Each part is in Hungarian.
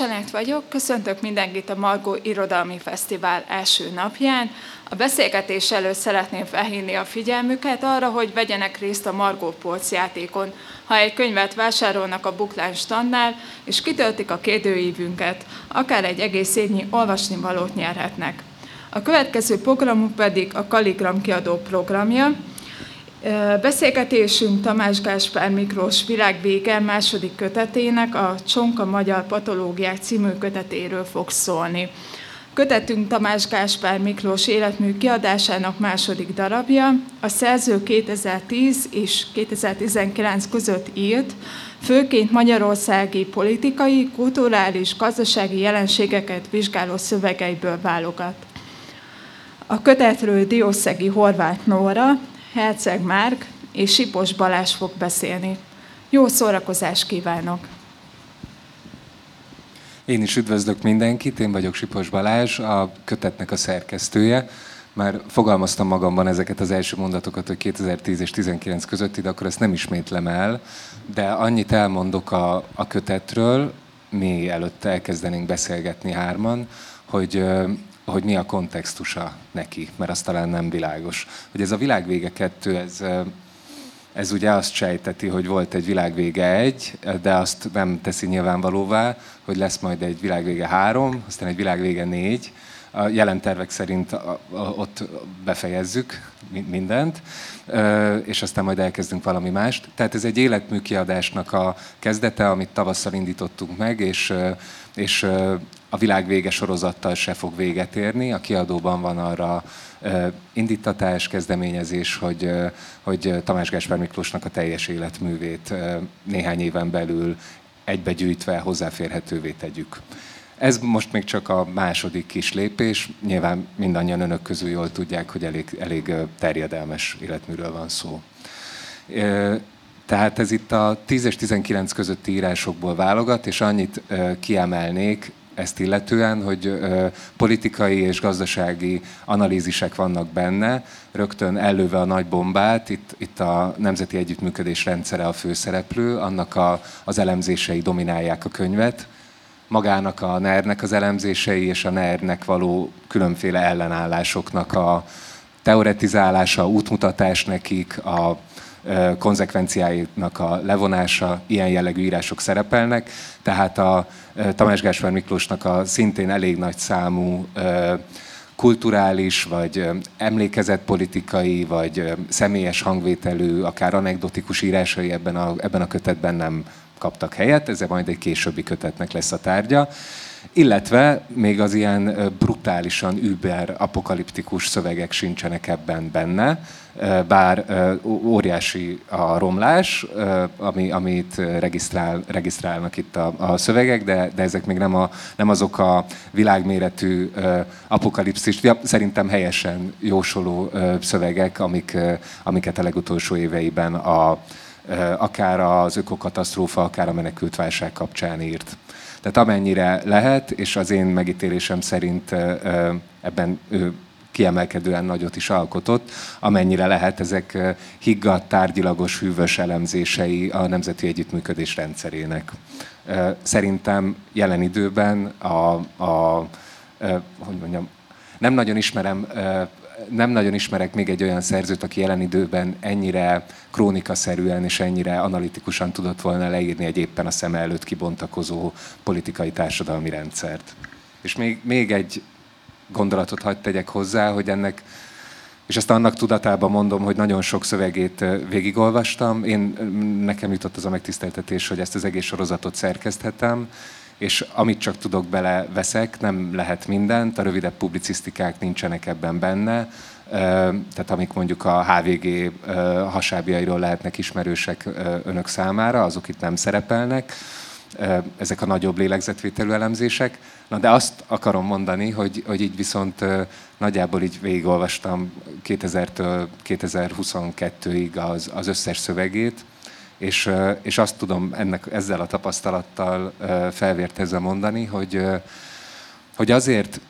Kiselent vagyok, köszöntök mindenkit a Margó Irodalmi Fesztivál első napján. A beszélgetés előtt szeretném felhívni a figyelmüket arra, hogy vegyenek részt a Margó Polc játékon, ha egy könyvet vásárolnak a Buklán standnál, és kitöltik a kérdőívünket, akár egy egész évnyi olvasnivalót nyerhetnek. A következő programunk pedig a Kaligram kiadó programja, Beszélgetésünk Tamás Gáspár Miklós világvége második kötetének, a Csonka Magyar Patológiák című kötetéről fog szólni. Kötetünk Tamás Gáspár Miklós életmű kiadásának második darabja, a szerző 2010 és 2019 között írt, főként magyarországi politikai, kulturális, gazdasági jelenségeket vizsgáló szövegeiből válogat. A kötetről Diószegi Horváth Nóra, Herceg Márk és Sipos Balázs fog beszélni. Jó szórakozást kívánok! Én is üdvözlök mindenkit, én vagyok Sipos Balázs, a kötetnek a szerkesztője. Már fogalmaztam magamban ezeket az első mondatokat, hogy 2010 és 2019 között, de akkor ezt nem ismétlem el, de annyit elmondok a, a kötetről, mi előtt elkezdenénk beszélgetni hárman, hogy hogy mi a kontextusa neki, mert az talán nem világos. Hogy ez a világvége kettő, ez, ez ugye azt sejteti, hogy volt egy világvége egy, de azt nem teszi nyilvánvalóvá, hogy lesz majd egy világvége három, aztán egy világvége négy. A jelen tervek szerint ott befejezzük mindent, és aztán majd elkezdünk valami mást. Tehát ez egy életmű kiadásnak a kezdete, amit tavasszal indítottunk meg, és, és a világ vége sorozattal se fog véget érni. A kiadóban van arra indítatás, kezdeményezés, hogy, hogy Tamás Gáspár Miklósnak a teljes életművét néhány éven belül egybegyűjtve hozzáférhetővé tegyük. Ez most még csak a második kis lépés. Nyilván mindannyian önök közül jól tudják, hogy elég, elég terjedelmes életműről van szó. Tehát ez itt a 10 és 19 közötti írásokból válogat, és annyit kiemelnék ezt illetően, hogy politikai és gazdasági analízisek vannak benne, rögtön előve a nagy bombát, itt, itt a Nemzeti Együttműködés rendszere a főszereplő, annak a, az elemzései dominálják a könyvet, magának a NER-nek az elemzései és a NER-nek való különféle ellenállásoknak a teoretizálása, útmutatás nekik, a konzekvenciáinak a levonása, ilyen jellegű írások szerepelnek. Tehát a Tamás Gáspár Miklósnak a szintén elég nagy számú kulturális, vagy emlékezetpolitikai, vagy személyes hangvételű, akár anekdotikus írásai ebben a, ebben a kötetben nem kaptak helyet, ez majd egy későbbi kötetnek lesz a tárgya. Illetve még az ilyen brutálisan über apokaliptikus szövegek sincsenek ebben benne, bár óriási a romlás, ami, amit regisztrál, regisztrálnak itt a, a szövegek, de, de ezek még nem, a, nem azok a világméretű apokalipszis, szerintem helyesen jósoló szövegek, amik, amiket a legutolsó éveiben a, akár az ökokatasztrófa, akár a menekültválság kapcsán írt. Tehát amennyire lehet, és az én megítélésem szerint ebben ő kiemelkedően nagyot is alkotott, amennyire lehet, ezek higgadt, tárgyilagos, hűvös elemzései a Nemzeti Együttműködés rendszerének. Szerintem jelen időben a, a hogy mondjam, nem nagyon ismerem nem nagyon ismerek még egy olyan szerzőt, aki jelen időben ennyire krónikaszerűen és ennyire analitikusan tudott volna leírni egy éppen a szem előtt kibontakozó politikai társadalmi rendszert. És még, még egy gondolatot hagyd tegyek hozzá, hogy ennek, és ezt annak tudatában mondom, hogy nagyon sok szövegét végigolvastam. Én, nekem jutott az a megtiszteltetés, hogy ezt az egész sorozatot szerkeszthetem, és amit csak tudok bele veszek, nem lehet mindent, a rövidebb publicisztikák nincsenek ebben benne, tehát amik mondjuk a HVG hasábjairól lehetnek ismerősek önök számára, azok itt nem szerepelnek, ezek a nagyobb lélegzetvételű elemzések. Na de azt akarom mondani, hogy, hogy így viszont nagyjából így végigolvastam 2000-től 2022-ig az, az összes szövegét, és, és azt tudom ennek, ezzel a tapasztalattal felvértezve mondani, hogy, hogy azért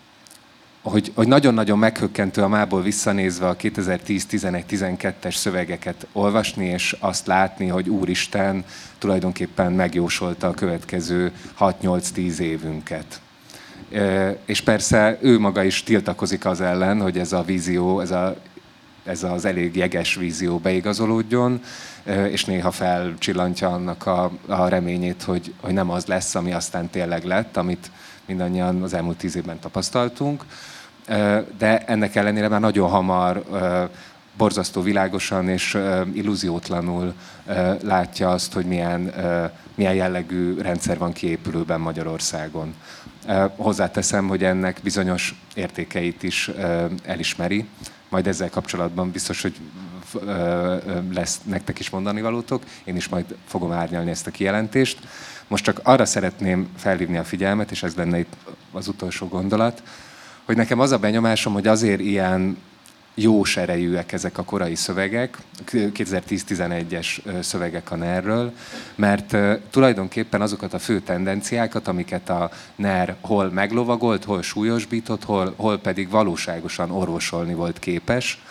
hogy, hogy nagyon-nagyon meghökkentő a mából visszanézve a 2010-11-12-es szövegeket olvasni, és azt látni, hogy Úristen tulajdonképpen megjósolta a következő 6-8-10 évünket. És persze ő maga is tiltakozik az ellen, hogy ez a vízió, ez, a, ez az elég jeges vízió beigazolódjon, és néha felcsillantja annak a, a reményét, hogy, hogy nem az lesz, ami aztán tényleg lett, amit mindannyian az elmúlt tíz évben tapasztaltunk. De ennek ellenére már nagyon hamar borzasztó világosan és illúziótlanul látja azt, hogy milyen, milyen jellegű rendszer van kiépülőben Magyarországon. Hozzáteszem, hogy ennek bizonyos értékeit is elismeri, majd ezzel kapcsolatban biztos, hogy lesz nektek is mondani valótok, én is majd fogom árnyalni ezt a kijelentést. Most csak arra szeretném felhívni a figyelmet, és ez lenne itt az utolsó gondolat, hogy nekem az a benyomásom, hogy azért ilyen jó erejűek ezek a korai szövegek, 2010-11-es szövegek a NER-ről, mert tulajdonképpen azokat a fő tendenciákat, amiket a NER hol meglovagolt, hol súlyosbított, hol, hol pedig valóságosan orvosolni volt képes,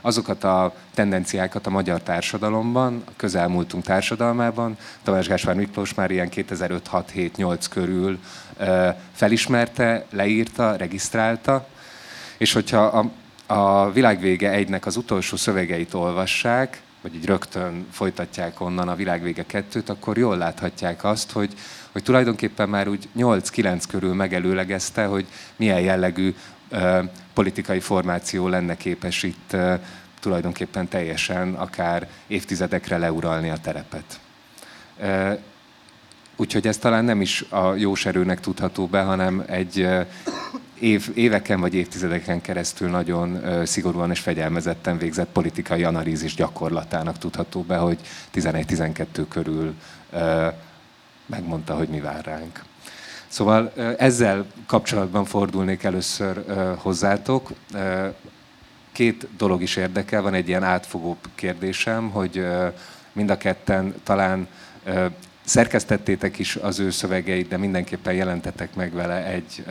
azokat a tendenciákat a magyar társadalomban, a közelmúltunk társadalmában, Tamás Gáspár Miklós már ilyen 2005-6-7-8 körül felismerte, leírta, regisztrálta, és hogyha a, a világvége egynek az utolsó szövegeit olvassák, vagy így rögtön folytatják onnan a világvége kettőt, akkor jól láthatják azt, hogy, hogy tulajdonképpen már úgy 8-9 körül megelőlegezte, hogy milyen jellegű politikai formáció lenne képes itt tulajdonképpen teljesen akár évtizedekre leuralni a terepet. Úgyhogy ez talán nem is a jóserőnek tudható be, hanem egy év, éveken vagy évtizedeken keresztül nagyon szigorúan és fegyelmezetten végzett politikai analízis gyakorlatának tudható be, hogy 11-12 körül megmondta, hogy mi vár ránk. Szóval ezzel kapcsolatban fordulnék először hozzátok. Két dolog is érdekel, van egy ilyen átfogó kérdésem, hogy mind a ketten talán szerkesztettétek is az ő szövegeit, de mindenképpen jelentetek meg vele egy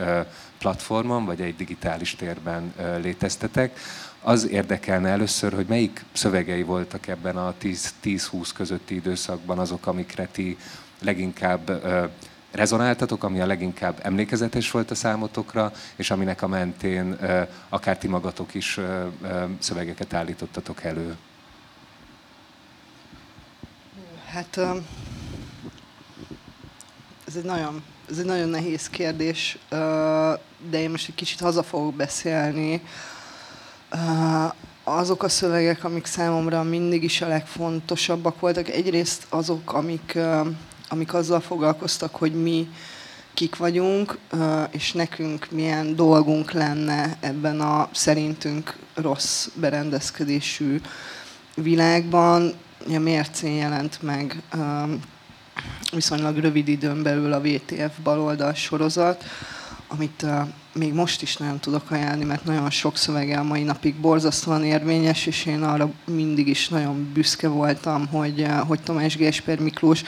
platformon, vagy egy digitális térben léteztetek. Az érdekelne először, hogy melyik szövegei voltak ebben a 10-20 közötti időszakban azok, amikre ti leginkább rezonáltatok, ami a leginkább emlékezetes volt a számotokra, és aminek a mentén akár ti magatok is szövegeket állítottatok elő? Hát ez egy nagyon, ez egy nagyon nehéz kérdés, de én most egy kicsit haza fogok beszélni. Azok a szövegek, amik számomra mindig is a legfontosabbak voltak, egyrészt azok, amik amik azzal foglalkoztak, hogy mi kik vagyunk, és nekünk milyen dolgunk lenne ebben a szerintünk rossz berendezkedésű világban. A mércén jelent meg viszonylag rövid időn belül a VTF baloldal sorozat, amit még most is nagyon tudok ajánlani, mert nagyon sok szövege a mai napig borzasztóan érvényes, és én arra mindig is nagyon büszke voltam, hogy, hogy Tamás Gésper Miklós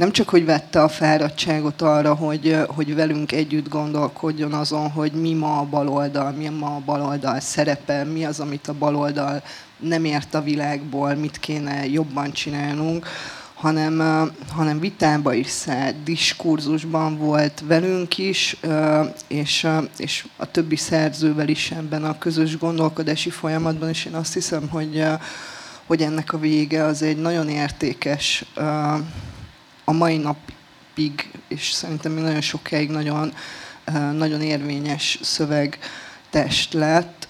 nem csak, hogy vette a fáradtságot arra, hogy, hogy velünk együtt gondolkodjon azon, hogy mi ma a baloldal, mi ma a baloldal szerepe, mi az, amit a baloldal nem ért a világból, mit kéne jobban csinálnunk, hanem, hanem vitába is szállt, diskurzusban volt velünk is, és, és a többi szerzővel is ebben a közös gondolkodási folyamatban, és én azt hiszem, hogy, hogy ennek a vége az egy nagyon értékes a mai napig, és szerintem még nagyon sokáig nagyon, nagyon érvényes szöveg test lett,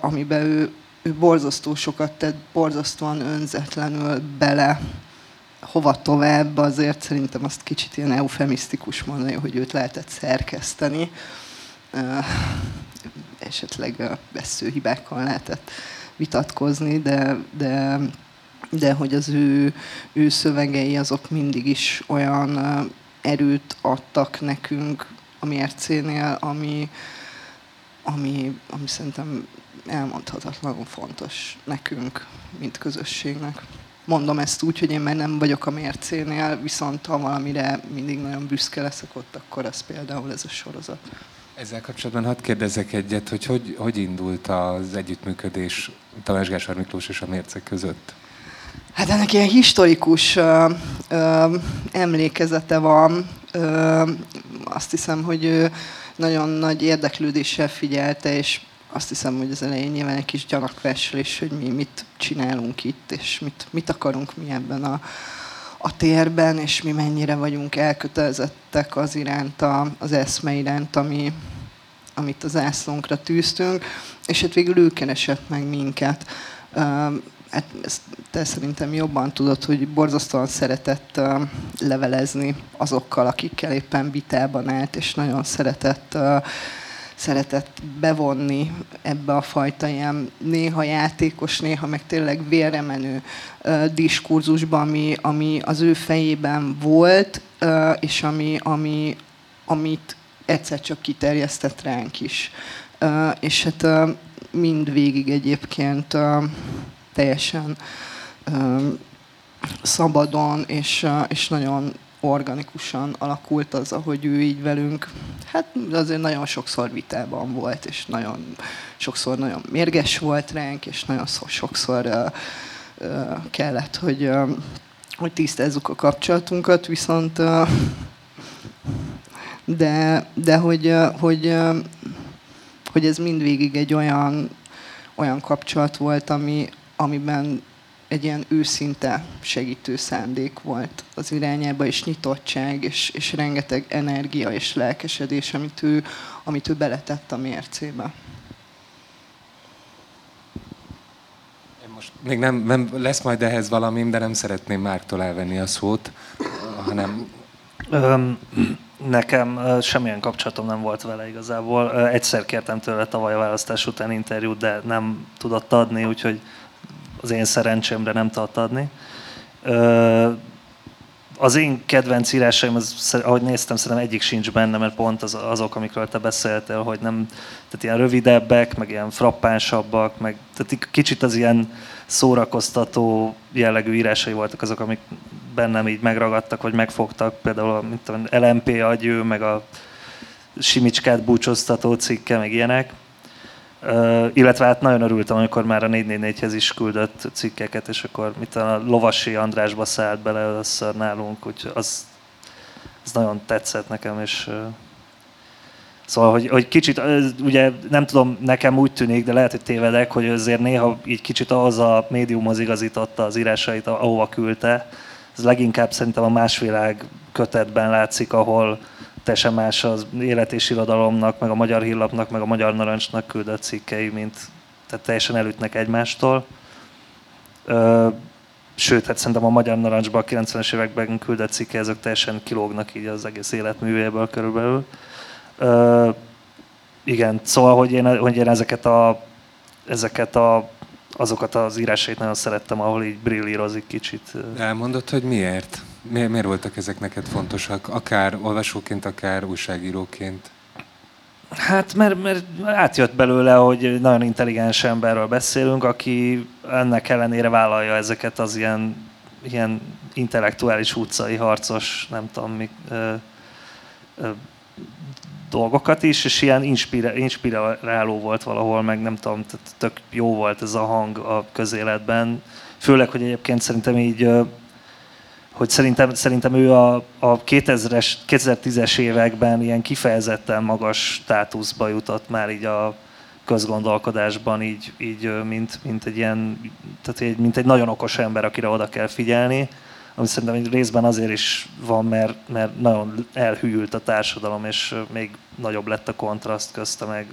amiben ő, ő borzasztó sokat tett, borzasztóan önzetlenül bele hova tovább, azért szerintem azt kicsit ilyen eufemisztikus mondani, hogy őt lehetett szerkeszteni. Esetleg veszőhibákkal lehetett vitatkozni, de, de de hogy az ő, ő szövegei azok mindig is olyan erőt adtak nekünk a mércénél, ami, ami, ami szerintem elmondhatatlanul fontos nekünk, mint közösségnek. Mondom ezt úgy, hogy én már nem vagyok a mércénél, viszont ha valamire mindig nagyon büszke leszek ott, akkor az például ez a sorozat. Ezzel kapcsolatban hadd kérdezzek egyet, hogy hogy, hogy indult az együttműködés Tamás Gáspár Miklós és a Mérce között? Hát ennek ilyen historikus ö, ö, emlékezete van. Ö, azt hiszem, hogy ő nagyon nagy érdeklődéssel figyelte, és azt hiszem, hogy az elején nyilván egy kis gyanakvással is, hogy mi mit csinálunk itt, és mit, mit akarunk mi ebben a, a térben, és mi mennyire vagyunk elkötelezettek az iránt, a, az eszme iránt, ami, amit az ászlónkra tűztünk, és hát végül ő keresett meg minket. Hát te szerintem jobban tudod, hogy borzasztóan szeretett levelezni azokkal, akikkel éppen vitában állt, és nagyon szeretett szeretett bevonni ebbe a fajta ilyen néha játékos, néha meg tényleg uh, diskurzusba, ami, ami az ő fejében volt, és ami, ami, amit egyszer csak kiterjesztett ránk is. És hát mind végig egyébként teljesen szabadon és, és nagyon organikusan alakult az, ahogy ő így velünk, hát azért nagyon sokszor vitában volt, és nagyon sokszor nagyon mérges volt ránk, és nagyon sokszor kellett, hogy, hogy tisztázzuk a kapcsolatunkat, viszont de, de hogy, hogy, hogy ez mindvégig egy olyan, olyan kapcsolat volt, ami, amiben egy ilyen őszinte segítő szándék volt az irányába, és nyitottság, és, és rengeteg energia és lelkesedés, amit ő, amit ő beletett a mércébe. Most még nem, nem lesz majd ehhez valamim, de nem szeretném Márktól elvenni a szót, hanem... Öm, nekem semmilyen kapcsolatom nem volt vele igazából. Egyszer kértem tőle tavaly a választás után interjút, de nem tudott adni, úgyhogy az én szerencsémre nem tudott adni. Az én kedvenc írásaim, az, ahogy néztem, szerintem egyik sincs benne, mert pont az, azok, amikről te beszéltél, hogy nem, tehát ilyen rövidebbek, meg ilyen frappánsabbak, meg tehát kicsit az ilyen szórakoztató jellegű írásai voltak azok, amik bennem így megragadtak, vagy megfogtak, például mint a LMP agyő, meg a Simicskát búcsoztató cikke, meg ilyenek. Illetve hát nagyon örültem, amikor már a 444-hez is küldött cikkeket, és akkor mit a Lovasi Andrásba szállt bele először nálunk, úgyhogy az, az nagyon tetszett nekem, és Szóval, hogy, hogy kicsit, ugye nem tudom, nekem úgy tűnik, de lehet, hogy tévedek, hogy azért néha így kicsit ahhoz a médiumhoz igazította az írásait, ahova küldte. Ez leginkább szerintem a másvilág kötetben látszik, ahol teljesen más az élet és irodalomnak, meg a Magyar Hírlapnak, meg a Magyar Narancsnak küldött cikkei, mint tehát teljesen elütnek egymástól. Ö, sőt, hát szerintem a Magyar Narancsban a 90-es években küldött cikkei, ezek teljesen kilógnak így az egész életművéből körülbelül. Ö, igen, szóval, hogy én, hogy én ezeket, a, ezeket a, azokat az írásait nagyon szerettem, ahol így brillírozik kicsit. Elmondott, hogy miért? Miért, miért voltak ezek neked fontosak? Akár olvasóként, akár újságíróként? Hát, mert, mert átjött belőle, hogy nagyon intelligens emberről beszélünk, aki ennek ellenére vállalja ezeket az ilyen, ilyen intellektuális utcai harcos, nem tudom, mi, ö, ö, dolgokat is, és ilyen inspiráló volt valahol, meg nem tudom, tök jó volt ez a hang a közéletben. Főleg, hogy egyébként szerintem így hogy szerintem, szerintem ő a, a 2000-es, 2010-es években ilyen kifejezetten magas státuszba jutott már így a közgondolkodásban, így, így mint, mint, egy ilyen, tehát egy, mint egy nagyon okos ember, akire oda kell figyelni, ami szerintem egy részben azért is van, mert, mert nagyon elhűlt a társadalom, és még nagyobb lett a kontraszt közte meg,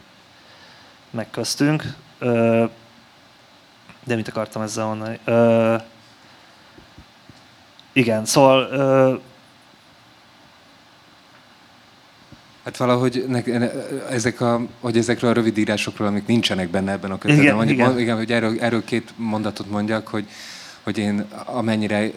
meg köztünk. De mit akartam ezzel mondani? Igen, szóval... Ö... Hát valahogy ne, ne, ezek a, hogy ezekről a rövid írásokról, amik nincsenek benne ebben a kötetben, igen, mondjuk, igen. igen, hogy erről, erről két mondatot mondjak, hogy, hogy én amennyire,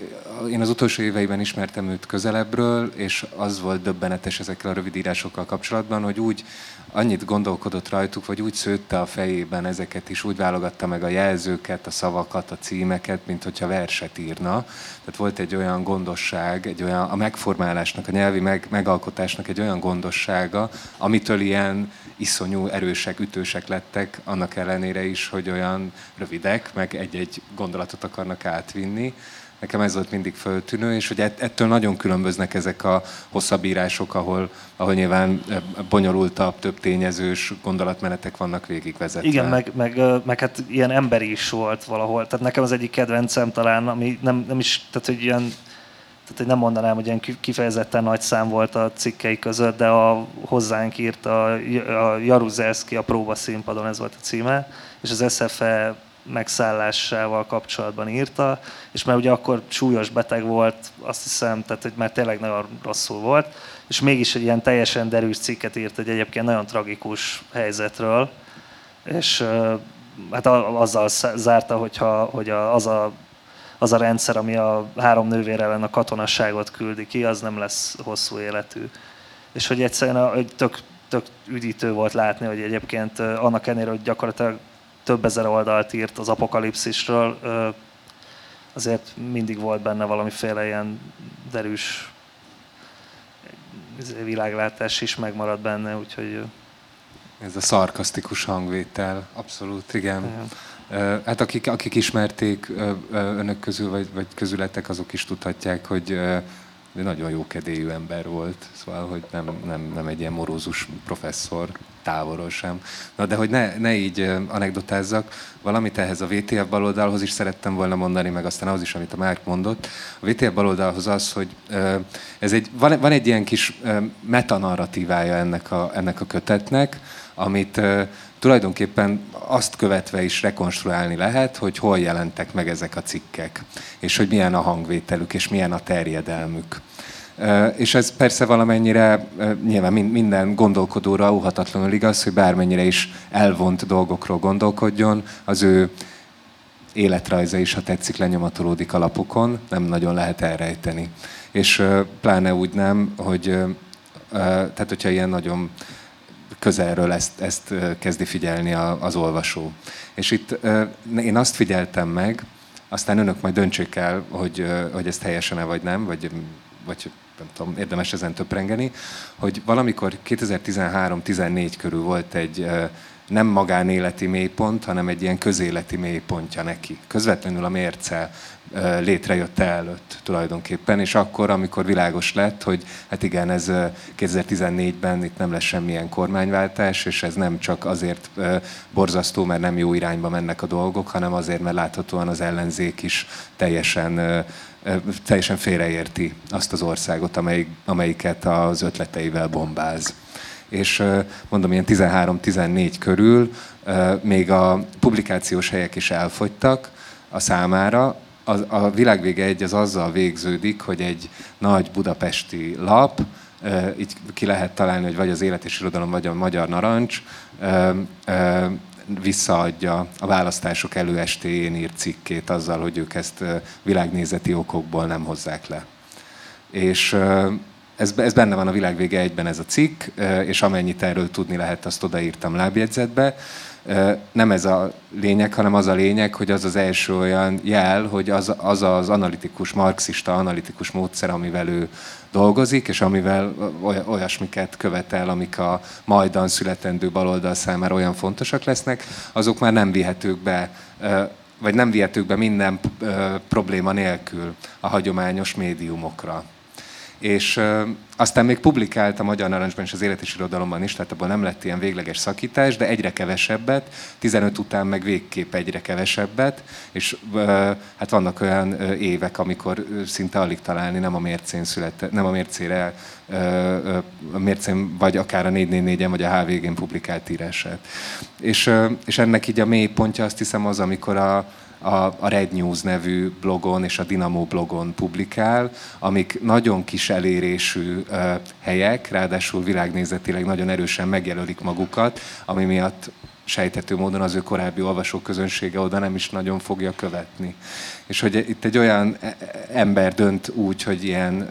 én az utolsó éveiben ismertem őt közelebbről, és az volt döbbenetes ezekkel a rövidírásokkal kapcsolatban, hogy úgy annyit gondolkodott rajtuk, vagy úgy szőtte a fejében ezeket is, úgy válogatta meg a jelzőket, a szavakat, a címeket, mint hogyha verset írna. Tehát volt egy olyan gondosság, egy olyan, a megformálásnak, a nyelvi meg, megalkotásnak egy olyan gondossága, amitől ilyen iszonyú erősek, ütősek lettek, annak ellenére is, hogy olyan rövidek, meg egy-egy gondolatot akarnak átvinni. Nekem ez volt mindig föltűnő, és hogy ettől nagyon különböznek ezek a hosszabb írások, ahol, ahol nyilván bonyolultabb, több tényezős gondolatmenetek vannak végigvezetve. Igen, meg, meg, meg hát ilyen emberi is volt valahol. Tehát nekem az egyik kedvencem talán, ami nem, nem is, tehát hogy ilyen tehát hogy nem mondanám, hogy ilyen kifejezetten nagy szám volt a cikkei között, de a hozzánk írt a, a Jaruzelski a próba színpadon, ez volt a címe, és az SFE megszállásával kapcsolatban írta, és mert ugye akkor súlyos beteg volt, azt hiszem, tehát hogy már tényleg nagyon rosszul volt, és mégis egy ilyen teljesen derűs cikket írt egy egyébként nagyon tragikus helyzetről, és hát azzal zárta, hogyha, hogy az a az a rendszer, ami a három nővér ellen a katonasságot küldi ki, az nem lesz hosszú életű. És hogy egyszerűen a, tök, tök üdítő volt látni, hogy egyébként annak ellenére, hogy gyakorlatilag több ezer oldalt írt az apokalipszisről, azért mindig volt benne valamiféle ilyen derűs világlátás is megmaradt benne, úgyhogy... Ez a szarkasztikus hangvétel, abszolút, igen. igen. Hát akik, akik ismerték önök közül, vagy, vagy közületek, azok is tudhatják, hogy nagyon jó kedélyű ember volt, szóval, hogy nem, nem, nem egy ilyen morózus professzor, távolról sem. Na, de hogy ne, ne így anekdotázzak, valamit ehhez a VTF baloldalhoz is szerettem volna mondani, meg aztán az is, amit a Márk mondott. A VTF baloldalhoz az, hogy ez egy, van, van egy ilyen kis metanarratívája ennek a, ennek a kötetnek, amit tulajdonképpen azt követve is rekonstruálni lehet, hogy hol jelentek meg ezek a cikkek, és hogy milyen a hangvételük, és milyen a terjedelmük. És ez persze valamennyire nyilván minden gondolkodóra óhatatlanul igaz, hogy bármennyire is elvont dolgokról gondolkodjon, az ő életrajza is, ha tetszik, lenyomatolódik alapokon, nem nagyon lehet elrejteni. És pláne úgy nem, hogy tehát hogyha ilyen nagyon közelről ezt, ezt kezdi figyelni az olvasó. És itt én azt figyeltem meg, aztán önök majd döntsék el, hogy, hogy ezt helyesen-e vagy nem, vagy, vagy nem tudom, érdemes ezen töprengeni, hogy valamikor 2013-14 körül volt egy nem magánéleti mélypont, hanem egy ilyen közéleti mélypontja neki. Közvetlenül a mérce létrejött előtt tulajdonképpen, és akkor, amikor világos lett, hogy hát igen, ez 2014-ben itt nem lesz semmilyen kormányváltás, és ez nem csak azért borzasztó, mert nem jó irányba mennek a dolgok, hanem azért, mert láthatóan az ellenzék is teljesen teljesen félreérti azt az országot, amelyik, amelyiket az ötleteivel bombáz. És mondom, ilyen 13-14 körül még a publikációs helyek is elfogytak a számára, a, a világvége egy az azzal végződik, hogy egy nagy budapesti lap, így ki lehet találni, hogy vagy az Élet és Irodalom, vagy a Magyar Narancs, visszaadja a választások előestéjén írt cikkét azzal, hogy ők ezt világnézeti okokból nem hozzák le. És ez, ez benne van a világvége egyben ez a cikk, és amennyit erről tudni lehet, azt odaírtam lábjegyzetbe. Nem ez a lényeg, hanem az a lényeg, hogy az az első olyan jel, hogy az az, az analitikus, marxista analitikus módszer, amivel ő dolgozik, és amivel olyasmiket követel, amik a majdan születendő baloldal számára olyan fontosak lesznek, azok már nem vihetők be vagy nem vihetők be minden probléma nélkül a hagyományos médiumokra és aztán még publikált a Magyar Narancsban és az Élet és Irodalomban is, tehát abban nem lett ilyen végleges szakítás, de egyre kevesebbet, 15 után meg végképp egyre kevesebbet, és hát vannak olyan évek, amikor szinte alig találni nem a mércén született, nem a mércére, a mércén, vagy akár a 444-en, vagy a HVG-n publikált írását. És, és ennek így a mély pontja azt hiszem az, amikor a, a, a Red News nevű blogon és a Dynamo blogon publikál, amik nagyon kis elérésű helyek, ráadásul világnézetileg nagyon erősen megjelölik magukat, ami miatt sejthető módon az ő korábbi olvasóközönsége oda nem is nagyon fogja követni. És hogy itt egy olyan e- e- ember dönt úgy, hogy ilyen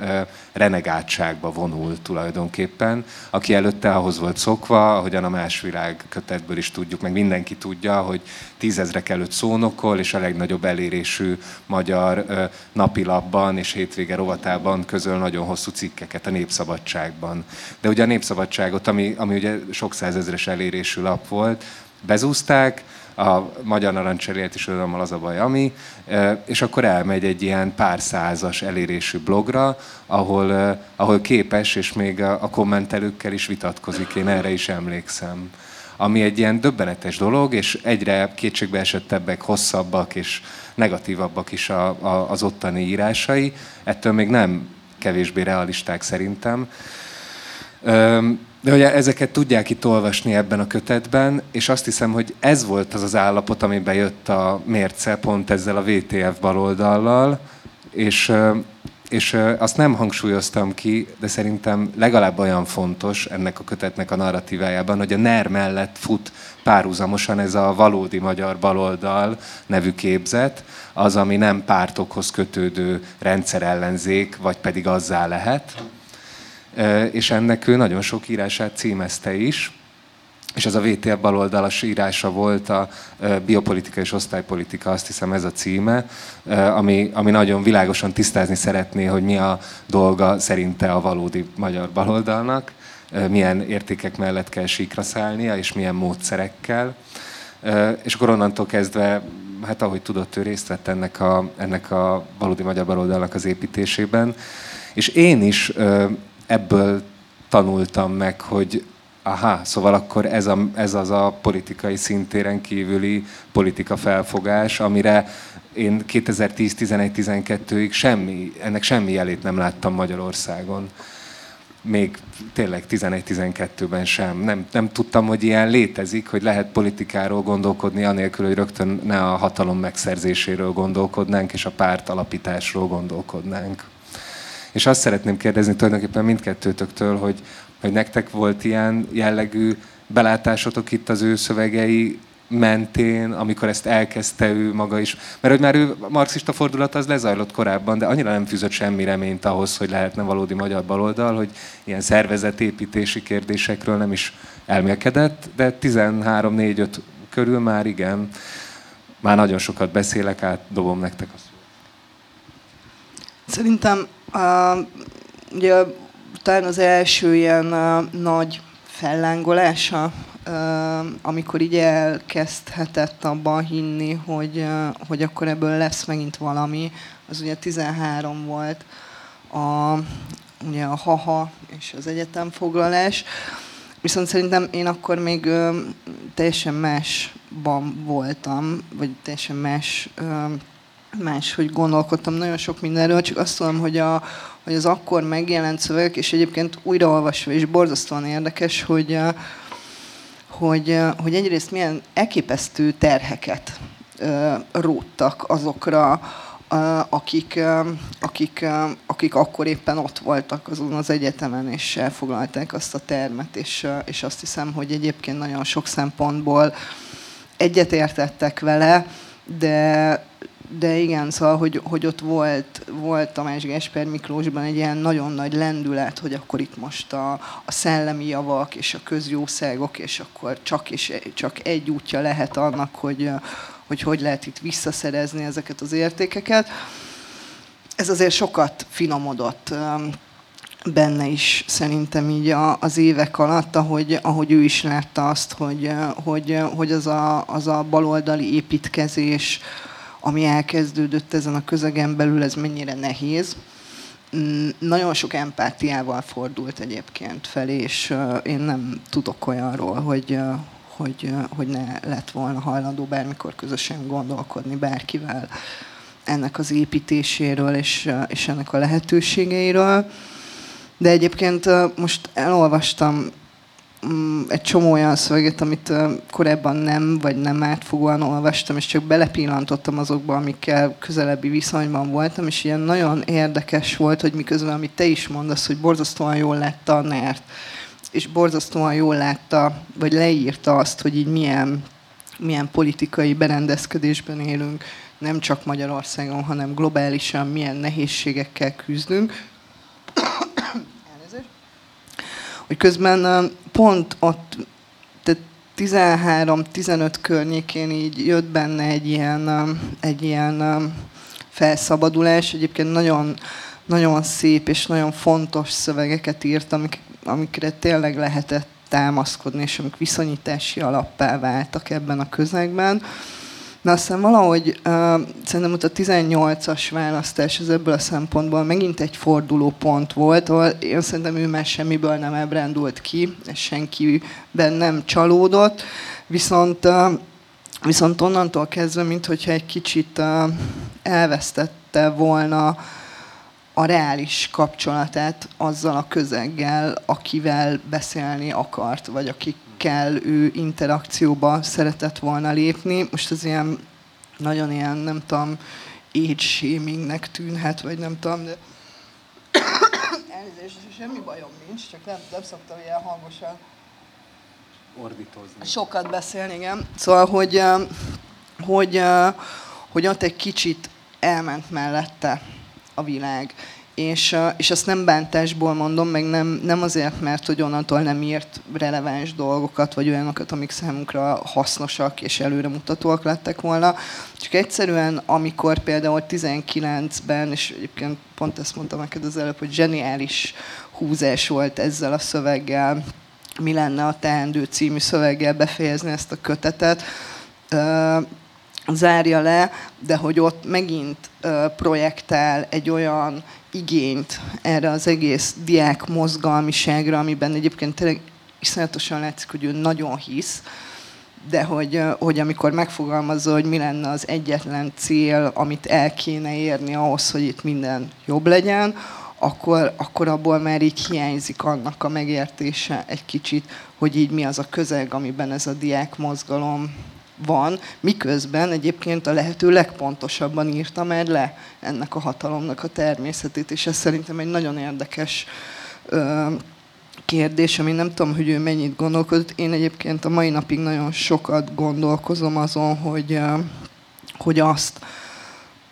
renegátságba vonul tulajdonképpen, aki előtte ahhoz volt szokva, ahogyan a más világ kötetből is tudjuk, meg mindenki tudja, hogy tízezrek előtt szónokol, és a legnagyobb elérésű magyar napilapban és hétvége rovatában közöl nagyon hosszú cikkeket a Népszabadságban. De ugye a Népszabadságot, ami, ami ugye sok százezres elérésű lap volt, bezúzták, a Magyar Narancserét is tudom, az a baj, ami, és akkor elmegy egy ilyen pár százas elérésű blogra, ahol, ahol képes, és még a, kommentelőkkel is vitatkozik, én erre is emlékszem. Ami egy ilyen döbbenetes dolog, és egyre kétségbe esettebbek, hosszabbak és negatívabbak is a, a, az ottani írásai, ettől még nem kevésbé realisták szerintem. De ugye ezeket tudják itt olvasni ebben a kötetben, és azt hiszem, hogy ez volt az az állapot, amiben jött a mérce pont ezzel a VTF baloldallal, és, és azt nem hangsúlyoztam ki, de szerintem legalább olyan fontos ennek a kötetnek a narratívájában, hogy a NER mellett fut párhuzamosan ez a valódi magyar baloldal nevű képzet, az, ami nem pártokhoz kötődő rendszerellenzék, vagy pedig azzá lehet és ennek ő nagyon sok írását címezte is, és ez a VTF baloldalas írása volt a Biopolitika és Osztálypolitika, azt hiszem ez a címe, ami, ami nagyon világosan tisztázni szeretné, hogy mi a dolga szerinte a valódi magyar baloldalnak, milyen értékek mellett kell síkra szállnia, és milyen módszerekkel. És akkor onnantól kezdve, hát ahogy tudott, ő részt vett ennek a, ennek a valódi magyar baloldalnak az építésében. És én is ebből tanultam meg, hogy aha, szóval akkor ez, a, ez az a politikai szintéren kívüli politika felfogás, amire én 2010-11-12-ig semmi, ennek semmi jelét nem láttam Magyarországon. Még tényleg 11-12-ben sem. Nem, nem tudtam, hogy ilyen létezik, hogy lehet politikáról gondolkodni, anélkül, hogy rögtön ne a hatalom megszerzéséről gondolkodnánk, és a párt alapításról gondolkodnánk. És azt szeretném kérdezni tulajdonképpen mindkettőtöktől, hogy, hogy nektek volt ilyen jellegű belátásotok itt az ő szövegei mentén, amikor ezt elkezdte ő maga is. Mert hogy már ő marxista fordulat az lezajlott korábban, de annyira nem fűzött semmi reményt ahhoz, hogy lehetne valódi magyar baloldal, hogy ilyen szervezetépítési kérdésekről nem is elmélkedett, de 13-4-5 körül már igen. Már nagyon sokat beszélek, átdobom nektek azt. Szerintem Uh, ugye talán az első ilyen uh, nagy fellángolása, uh, amikor így elkezdhetett abban hinni, hogy, uh, hogy akkor ebből lesz megint valami, az ugye 13 volt a, ugye a haha és az egyetemfoglalás. Viszont szerintem én akkor még ö, teljesen másban voltam, vagy teljesen más ö, máshogy gondolkodtam nagyon sok mindenről, csak azt tudom, hogy, a, hogy az akkor megjelent szövegek, és egyébként újraolvasva is borzasztóan érdekes, hogy, hogy, hogy egyrészt milyen elképesztő terheket róttak azokra, akik, akik, akik akkor éppen ott voltak azon az egyetemen, és elfoglalták azt a termet, és, és azt hiszem, hogy egyébként nagyon sok szempontból egyetértettek vele, de, de igen, szóval, hogy, hogy ott volt, volt Tamás Gesper Miklósban egy ilyen nagyon nagy lendület, hogy akkor itt most a, a szellemi javak és a közjószágok, és akkor csak, és csak egy útja lehet annak, hogy, hogy hogy lehet itt visszaszerezni ezeket az értékeket. Ez azért sokat finomodott benne is szerintem így a, az évek alatt, ahogy, ahogy ő is látta azt, hogy, hogy, hogy az, a, az a baloldali építkezés, ami elkezdődött ezen a közegen belül, ez mennyire nehéz. Mm, nagyon sok empátiával fordult egyébként felé, és én nem tudok olyanról, hogy, hogy, hogy ne lett volna hajlandó bármikor közösen gondolkodni bárkivel ennek az építéséről és, és ennek a lehetőségeiről. De egyébként most elolvastam egy csomó olyan szöveget, amit korábban nem, vagy nem átfogóan olvastam, és csak belepillantottam azokba, amikkel közelebbi viszonyban voltam, és ilyen nagyon érdekes volt, hogy miközben, amit te is mondasz, hogy borzasztóan jól lett a NERT, és borzasztóan jól látta, vagy leírta azt, hogy így milyen, milyen politikai berendezkedésben élünk, nem csak Magyarországon, hanem globálisan milyen nehézségekkel küzdünk. Közben pont ott, tehát 13-15 környékén így jött benne egy ilyen, egy ilyen felszabadulás. Egyébként nagyon, nagyon szép és nagyon fontos szövegeket írt, amik, amikre tényleg lehetett támaszkodni, és amik viszonyítási alappá váltak ebben a közegben. Na aztán valahogy uh, szerintem ott a 18-as választás az ebből a szempontból megint egy fordulópont volt, ahol én szerintem ő már semmiből nem ebrándult ki, és senkiben nem csalódott, viszont, uh, viszont onnantól kezdve, mintha egy kicsit uh, elvesztette volna a reális kapcsolatát azzal a közeggel, akivel beszélni akart, vagy akikkel ő interakcióba szeretett volna lépni. Most ez ilyen nagyon ilyen, nem tudom, age shamingnek tűnhet, vagy nem tudom, de elnézést, semmi bajom nincs, csak nem, nem szoktam ilyen hangosan ordítozni. Sokat beszélni, igen. Szóval, hogy, hogy, hogy ott egy kicsit elment mellette a világ. És, és ezt nem bántásból mondom, meg nem, nem azért, mert hogy onnantól nem írt releváns dolgokat, vagy olyanokat, amik számunkra hasznosak és előremutatóak lettek volna. Csak egyszerűen, amikor például 19-ben, és egyébként pont ezt mondtam neked az előbb, hogy zseniális húzás volt ezzel a szöveggel, mi lenne a teendő című szöveggel befejezni ezt a kötetet, zárja le, de hogy ott megint projektál egy olyan igényt erre az egész diák mozgalmiságra, amiben egyébként tényleg iszonyatosan látszik, hogy ő nagyon hisz, de hogy, hogy amikor megfogalmazza, hogy mi lenne az egyetlen cél, amit el kéne érni ahhoz, hogy itt minden jobb legyen, akkor, akkor abból már így hiányzik annak a megértése egy kicsit, hogy így mi az a közeg, amiben ez a diák mozgalom van, miközben egyébként a lehető legpontosabban írta már le ennek a hatalomnak a természetét, és ez szerintem egy nagyon érdekes kérdés, ami nem tudom, hogy ő mennyit gondolkodott. Én egyébként a mai napig nagyon sokat gondolkozom azon, hogy, hogy azt,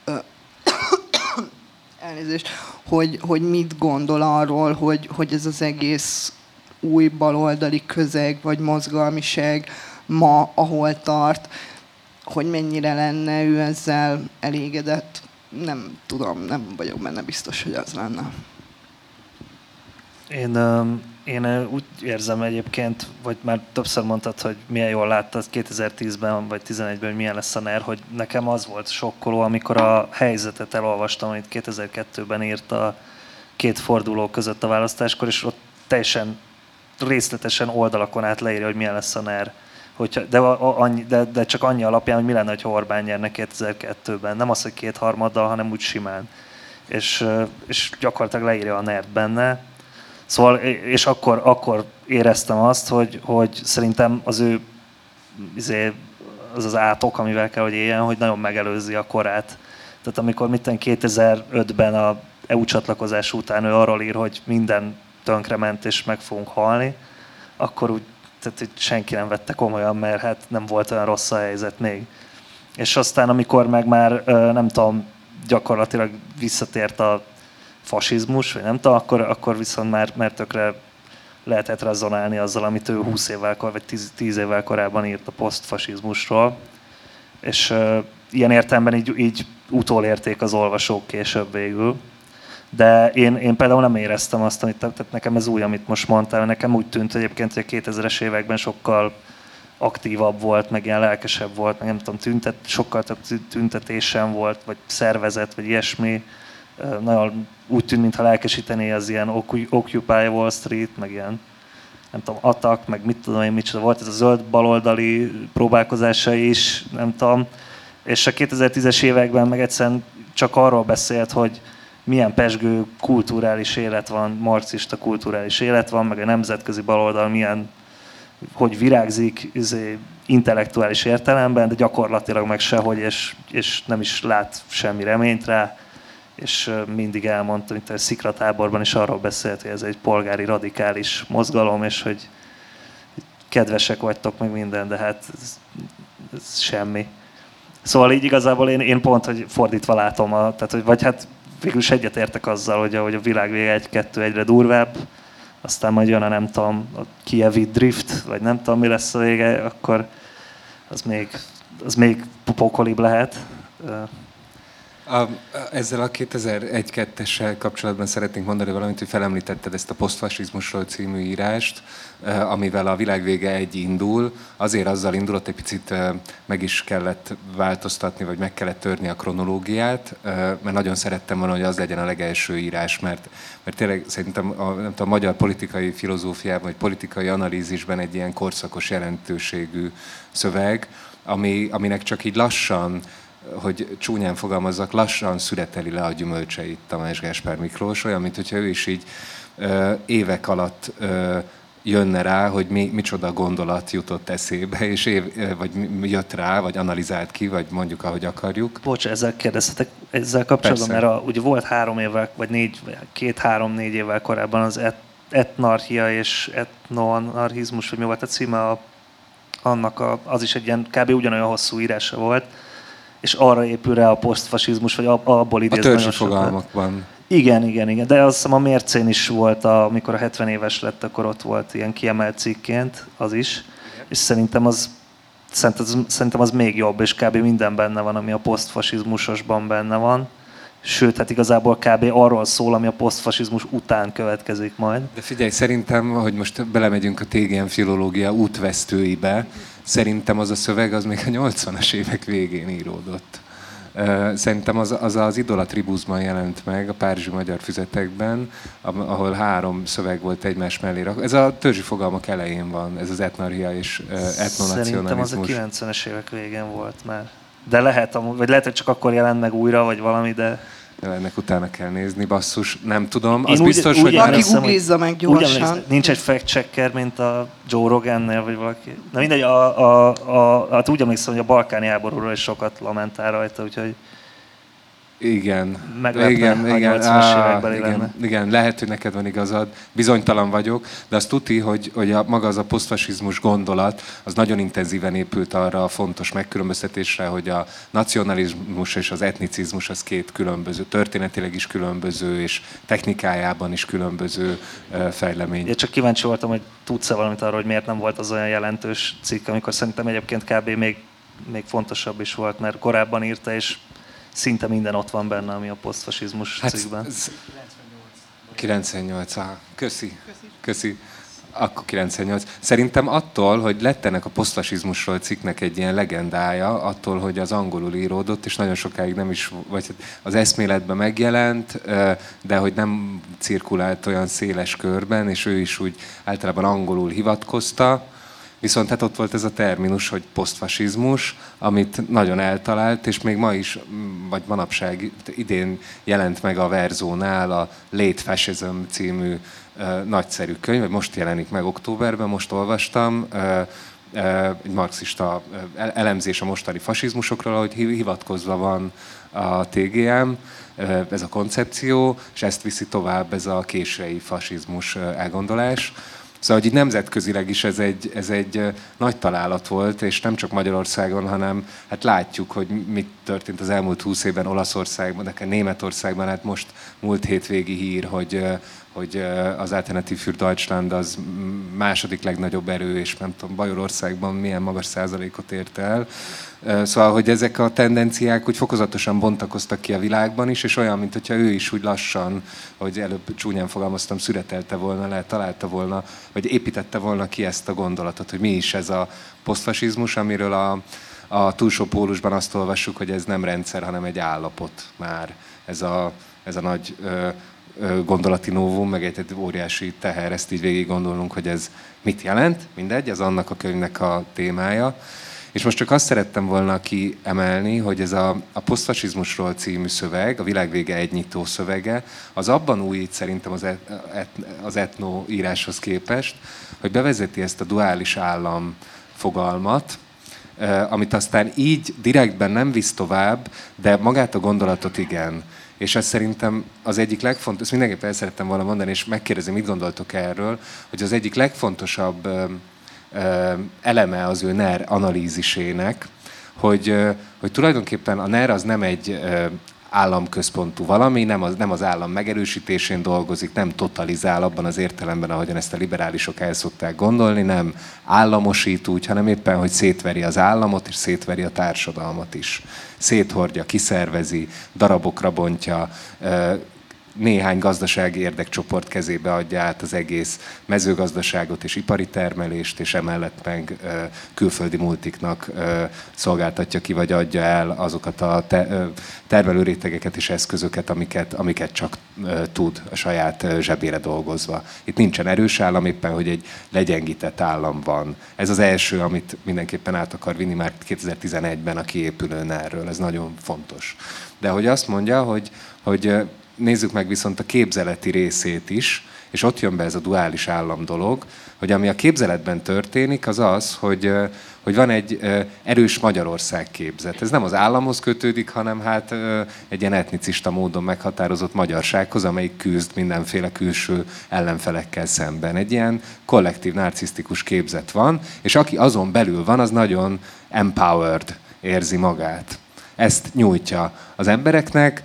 elnézést, hogy, hogy mit gondol arról, hogy, hogy ez az egész új baloldali közeg vagy mozgalmiság, ma, ahol tart, hogy mennyire lenne ő ezzel elégedett, nem tudom, nem vagyok benne biztos, hogy az lenne. Én, én úgy érzem egyébként, vagy már többször mondtad, hogy milyen jól láttad 2010-ben vagy 2011-ben, hogy milyen lesz a NER, hogy nekem az volt sokkoló, amikor a helyzetet elolvastam, amit 2002-ben írt a két forduló között a választáskor, és ott teljesen részletesen oldalakon át leírja, hogy milyen lesz a NER hogyha, de, annyi, de, de, csak annyi alapján, hogy mi lenne, ha Orbán nyerne 2002-ben. Nem az, hogy kétharmaddal, hanem úgy simán. És, és gyakorlatilag leírja a NERT benne. Szóval, és akkor, akkor éreztem azt, hogy, hogy szerintem az ő izé, az az átok, amivel kell, hogy éljen, hogy nagyon megelőzi a korát. Tehát amikor mitten 2005-ben a EU csatlakozás után ő arról ír, hogy minden tönkrement és meg fogunk halni, akkor úgy tehát hogy senki nem vette komolyan, mert hát nem volt olyan rossz a helyzet még. És aztán, amikor meg már nem tudom, gyakorlatilag visszatért a fasizmus, vagy nem tudom, akkor, akkor viszont már, már tökre lehetett rezonálni azzal, amit ő 20 évvel, vagy 10, 10 évvel korábban írt a posztfasizmusról. És uh, ilyen értelemben így, így utolérték az olvasók később végül. De én, én például nem éreztem azt, amit, tehát nekem ez új, amit most mondtál. Nekem úgy tűnt egyébként, hogy a 2000-es években sokkal aktívabb volt, meg ilyen lelkesebb volt, meg nem tudom, tüntet, sokkal több tüntetésem volt, vagy szervezet, vagy ilyesmi. Nagyon úgy tűnt, mintha lelkesítené az ilyen Occupy Wall Street, meg ilyen nem tudom, atak, meg mit tudom én, micsoda volt, ez a zöld baloldali próbálkozása is, nem tudom. És a 2010-es években meg egyszerűen csak arról beszélt, hogy, milyen pesgő kulturális élet van, marxista kulturális élet van, meg a nemzetközi baloldal milyen, hogy virágzik izé, intellektuális értelemben, de gyakorlatilag meg sehogy, és, és nem is lát semmi reményt rá, és mindig elmondta, mint a szikratáborban is arról beszélt, hogy ez egy polgári radikális mozgalom, és hogy kedvesek vagytok, meg minden, de hát ez, ez semmi. Szóval így igazából én, én pont, hogy fordítva látom, a, tehát, hogy, vagy hát végül is egyetértek azzal, hogy, hogy a világ vége egy-kettő egyre durvább, aztán majd jön a nem tudom, a Kievi Drift, vagy nem tudom mi lesz a vége, akkor az még, az még pokolibb lehet. A, ezzel a 2001-2-essel kapcsolatban szeretnénk mondani valamit, hogy felemlítetted ezt a Posztfasizmusról című írást, amivel a világvége egy indul. Azért azzal indulott, egy picit meg is kellett változtatni, vagy meg kellett törni a kronológiát, mert nagyon szerettem volna, hogy az legyen a legelső írás, mert, mert tényleg szerintem a, nem tudom, a magyar politikai filozófiában, vagy politikai analízisben egy ilyen korszakos jelentőségű szöveg, ami, aminek csak így lassan hogy csúnyán fogalmazzak, lassan születeli le a gyümölcseit Tamás Gáspár Miklós, olyan, mint hogyha ő is így ö, évek alatt ö, jönne rá, hogy mi, micsoda gondolat jutott eszébe, és év, vagy jött rá, vagy analizált ki, vagy mondjuk, ahogy akarjuk. Bocs, ezzel kérdezhetek ezzel kapcsolatban, Persze. mert a, ugye volt három évvel, vagy négy, két-három-négy évvel korábban az et, etnarchia és etnoanarchizmus, vagy mi volt a címe, a, annak a, az is egy ilyen kb. ugyanolyan hosszú írása volt, és arra épül rá a posztfasizmus, vagy abból idéz A törzsi fogalmakban. Igen, igen, igen. De azt hiszem a mércén is volt, a, amikor a 70 éves lett, akkor ott volt ilyen kiemelt cikként, az is. És szerintem az, szerintem az, még jobb, és kb. minden benne van, ami a posztfasizmusosban benne van. Sőt, hát igazából kb. arról szól, ami a posztfasizmus után következik majd. De figyelj, szerintem, hogy most belemegyünk a TGM filológia útvesztőibe, szerintem az a szöveg az még a 80-as évek végén íródott. Szerintem az az, az Idola Tribusban jelent meg a Párizsi Magyar Füzetekben, ahol három szöveg volt egymás mellé. Ez a törzsi fogalmak elején van, ez az etnarchia és etnonacionalizmus. Szerintem az a 90-es évek végén volt már. De lehet, vagy lehet, hogy csak akkor jelent meg újra, vagy valami, de ennek utána kell nézni, basszus, nem tudom. Az Én biztos, úgy, hogy... Aki googlizza meg gyorsan. Úgy nincs egy fact checker, mint a Joe Rogan-nél, vagy valaki. Na mindegy, a, a, a, hát úgy emlékszem, hogy a balkáni háborúról is sokat lamentál rajta, úgyhogy igen, igen, igen, á, igen, igen, lehet, hogy neked van igazad, bizonytalan vagyok, de azt tuti, hogy, hogy a, maga az a posztfasizmus gondolat, az nagyon intenzíven épült arra a fontos megkülönböztetésre, hogy a nacionalizmus és az etnicizmus az két különböző, történetileg is különböző, és technikájában is különböző fejlemény. Én csak kíváncsi voltam, hogy tudsz-e valamit arról, hogy miért nem volt az olyan jelentős cikk, amikor szerintem egyébként kb. még, még fontosabb is volt, mert korábban írta, és szinte minden ott van benne, ami a posztfasizmus hát, cikkben. 98, ah, köszi, köszi. Akkor 98. Szerintem attól, hogy lett ennek a posztfasizmusról cikknek egy ilyen legendája, attól, hogy az angolul íródott, és nagyon sokáig nem is, vagy hát az eszméletben megjelent, de hogy nem cirkulált olyan széles körben, és ő is úgy általában angolul hivatkozta, Viszont hát ott volt ez a terminus, hogy posztfasizmus, amit nagyon eltalált, és még ma is, vagy manapság idén jelent meg a Verzónál a Late Fascism című uh, nagyszerű könyv, most jelenik meg októberben, most olvastam, uh, egy marxista elemzés a mostani fasizmusokról, ahogy hivatkozva van a TGM, ez a koncepció, és ezt viszi tovább ez a késői fasizmus elgondolás. Szóval, hogy így nemzetközileg is ez egy, ez egy nagy találat volt, és nem csak Magyarországon, hanem hát látjuk, hogy mit történt az elmúlt húsz évben Olaszországban, de Németországban, hát most múlt hétvégi hír, hogy, hogy az Alternatív für Deutschland az második legnagyobb erő, és nem tudom, Bajorországban milyen magas százalékot ért el. Szóval, hogy ezek a tendenciák úgy fokozatosan bontakoztak ki a világban is, és olyan, mint hogyha ő is úgy lassan, hogy előbb csúnyán fogalmaztam, szüretelte volna le, találta volna, vagy építette volna ki ezt a gondolatot, hogy mi is ez a posztfasizmus, amiről a, a túlsó pólusban azt olvassuk, hogy ez nem rendszer, hanem egy állapot már. Ez a, ez a nagy ö, ö, gondolati novum, meg egy, egy óriási teher, ezt így végig gondolunk, hogy ez mit jelent, mindegy, ez annak a könyvnek a témája. És most csak azt szerettem volna kiemelni, hogy ez a, a posztfasizmusról című szöveg, a világvége egy szövege, az abban újít szerintem az, et, et, az etno íráshoz képest, hogy bevezeti ezt a duális állam fogalmat, amit aztán így direktben nem visz tovább, de magát a gondolatot igen. És ez szerintem az egyik legfontosabb, ezt mindenképpen el szerettem volna mondani, és megkérdezni, mit gondoltok erről, hogy az egyik legfontosabb ö, eleme az ő NER analízisének, hogy, hogy tulajdonképpen a NER az nem egy államközpontú valami, nem az, nem az állam megerősítésén dolgozik, nem totalizál abban az értelemben, ahogyan ezt a liberálisok el szokták gondolni, nem államosít úgy, hanem éppen, hogy szétveri az államot, és szétveri a társadalmat is. Széthordja, kiszervezi, darabokra bontja, néhány gazdasági érdekcsoport kezébe adja át az egész mezőgazdaságot és ipari termelést, és emellett meg külföldi multiknak szolgáltatja ki, vagy adja el azokat a termelő rétegeket és eszközöket, amiket, amiket csak tud a saját zsebére dolgozva. Itt nincsen erős állam, éppen, hogy egy legyengített állam van. Ez az első, amit mindenképpen át akar vinni már 2011-ben a kiépülőn erről. Ez nagyon fontos. De hogy azt mondja, hogy, hogy nézzük meg viszont a képzeleti részét is, és ott jön be ez a duális állam dolog, hogy ami a képzeletben történik, az az, hogy, hogy van egy erős Magyarország képzet. Ez nem az államhoz kötődik, hanem hát egy ilyen etnicista módon meghatározott magyarsághoz, amelyik küzd mindenféle külső ellenfelekkel szemben. Egy ilyen kollektív, narcisztikus képzet van, és aki azon belül van, az nagyon empowered érzi magát. Ezt nyújtja az embereknek,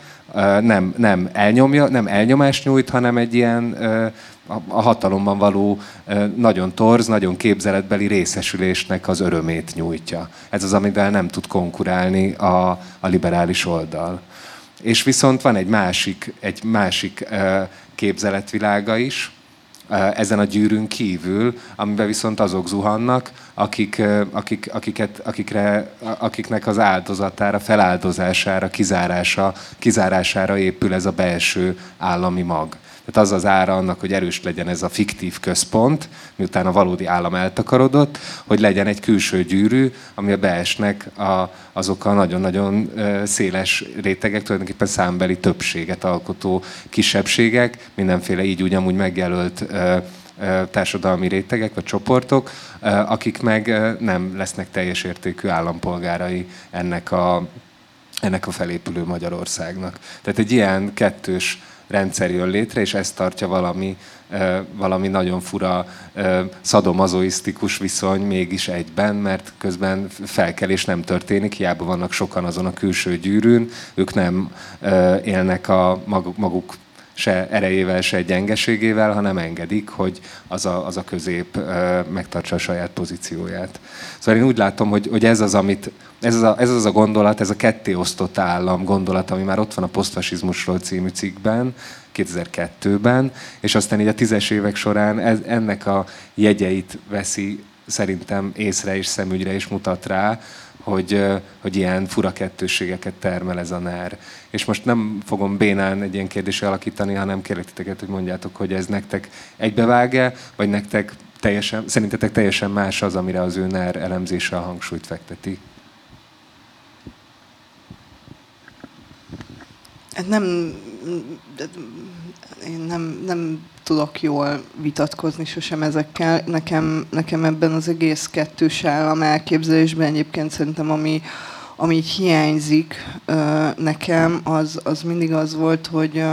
nem, nem elnyomja, nem elnyomást nyújt, hanem egy ilyen a hatalomban való nagyon torz, nagyon képzeletbeli részesülésnek az örömét nyújtja. Ez az, amivel nem tud konkurálni a, a liberális oldal. És viszont van egy másik, egy másik képzeletvilága is, ezen a gyűrűn kívül, amiben viszont azok zuhannak, akik, akik, akiket, akikre, akiknek az áldozatára, feláldozására, kizárása, kizárására épül ez a belső állami mag. Tehát az az ára annak, hogy erős legyen ez a fiktív központ, miután a valódi állam eltakarodott, hogy legyen egy külső gyűrű, ami beesnek a, azok a nagyon-nagyon széles rétegek, tulajdonképpen számbeli többséget alkotó kisebbségek, mindenféle így úgy amúgy megjelölt társadalmi rétegek vagy csoportok, akik meg nem lesznek teljes értékű állampolgárai ennek a, ennek a felépülő Magyarországnak. Tehát egy ilyen kettős rendszer jön létre, és ezt tartja valami, valami nagyon fura szadomazoisztikus viszony mégis egyben, mert közben felkelés nem történik, hiába vannak sokan azon a külső gyűrűn, ők nem élnek a maguk se erejével, se gyengeségével, hanem engedik, hogy az a, az a közép megtartsa a saját pozícióját. Szóval én úgy látom, hogy, hogy ez, az, amit, ez, az a, ez az a gondolat, ez a ketté osztott állam gondolat, ami már ott van a posztfasizmusról című cikkben, 2002-ben, és aztán így a tízes évek során ez, ennek a jegyeit veszi szerintem észre és szemügyre és mutat rá, hogy, hogy ilyen fura kettősségeket termel ez a NER. És most nem fogom bénán egy ilyen kérdésre alakítani, hanem kérlek titeket, hogy mondjátok, hogy ez nektek egybevág-e, vagy nektek teljesen, szerintetek teljesen más az, amire az ő NER elemzése a hangsúlyt fekteti? Nem, én nem, nem tudok jól vitatkozni sosem ezekkel. Nekem, nekem ebben az egész kettős állam elképzelésben egyébként szerintem, ami, ami így hiányzik nekem, az, az mindig az volt, hogy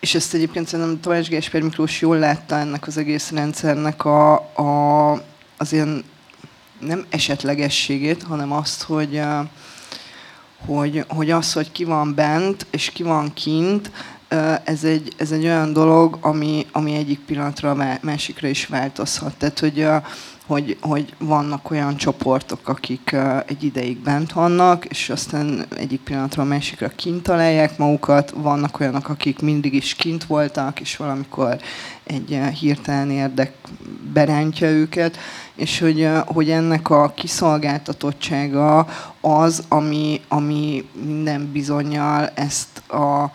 és ezt egyébként szerintem Tamás Gásper Miklós jól látta ennek az egész rendszernek a, a, az ilyen nem esetlegességét, hanem azt, hogy, hogy, hogy az, hogy ki van bent és ki van kint, ez egy, ez egy olyan dolog, ami, ami egyik pillanatra a másikra is változhat. Tehát, hogy, hogy, hogy vannak olyan csoportok, akik egy ideig bent vannak, és aztán egyik pillanatra a másikra kint találják magukat, vannak olyanok, akik mindig is kint voltak, és valamikor egy hirtelen érdek berántja őket, és hogy, hogy ennek a kiszolgáltatottsága az, ami, ami minden bizonyal ezt a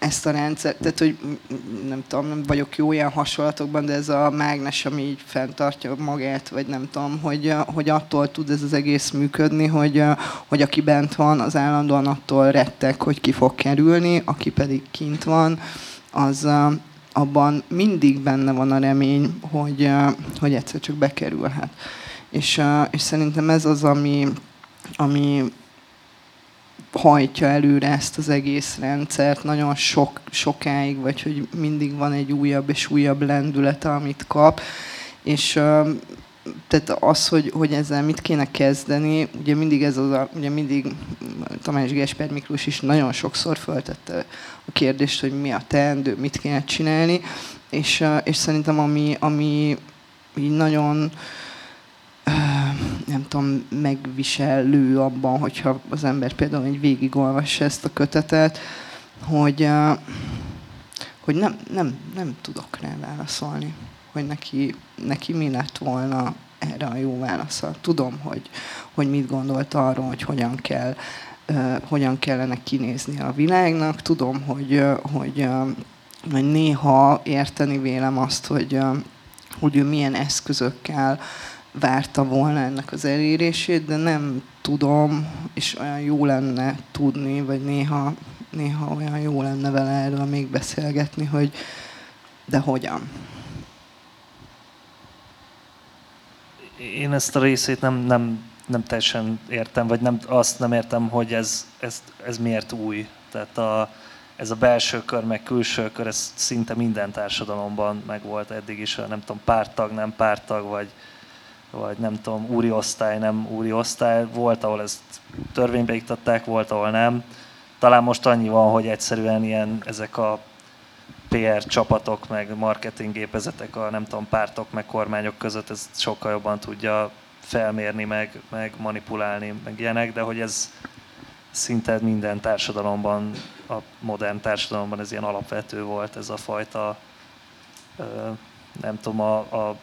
ezt a rendszer, tehát hogy nem tudom, nem vagyok jó ilyen hasonlatokban, de ez a mágnes, ami így fenntartja magát, vagy nem tudom, hogy, hogy attól tud ez az egész működni, hogy, hogy aki bent van, az állandóan attól rettek, hogy ki fog kerülni, aki pedig kint van, az abban mindig benne van a remény, hogy, hogy egyszer csak bekerülhet. És, és szerintem ez az, ami, ami hajtja előre ezt az egész rendszert nagyon sok, sokáig, vagy hogy mindig van egy újabb és újabb lendülete, amit kap. És tehát az, hogy, hogy ezzel mit kéne kezdeni, ugye mindig ez az a, ugye mindig Tamás Gesper Miklós is nagyon sokszor föltette a kérdést, hogy mi a teendő, mit kéne csinálni, és, és szerintem ami, ami így nagyon nem tudom, megviselő abban, hogyha az ember például egy végigolvassa ezt a kötetet, hogy, hogy nem, nem, nem tudok rá válaszolni, hogy neki, neki mi lett volna erre a jó válasza. Tudom, hogy, hogy mit gondolt arról, hogy hogyan kell hogyan kellene kinézni a világnak. Tudom, hogy, hogy, hogy néha érteni vélem azt, hogy, hogy ő milyen eszközökkel várta volna ennek az elérését, de nem tudom, és olyan jó lenne tudni, vagy néha, néha olyan jó lenne vele erről még beszélgetni, hogy de hogyan. Én ezt a részét nem, nem, nem teljesen értem, vagy nem, azt nem értem, hogy ez, ez, ez miért új. Tehát a, ez a belső kör, meg külső kör, ez szinte minden társadalomban megvolt eddig is, nem tudom, pártag, nem pártag, vagy, vagy nem tudom, úri osztály, nem úri osztály. Volt, ahol ezt törvénybe iktatták, volt, ahol nem. Talán most annyi van, hogy egyszerűen ilyen ezek a PR csapatok, meg marketing gépezetek a nem tudom, pártok, meg kormányok között ez sokkal jobban tudja felmérni, meg, meg manipulálni, meg ilyenek, de hogy ez szinte minden társadalomban, a modern társadalomban ez ilyen alapvető volt, ez a fajta, nem tudom, a, a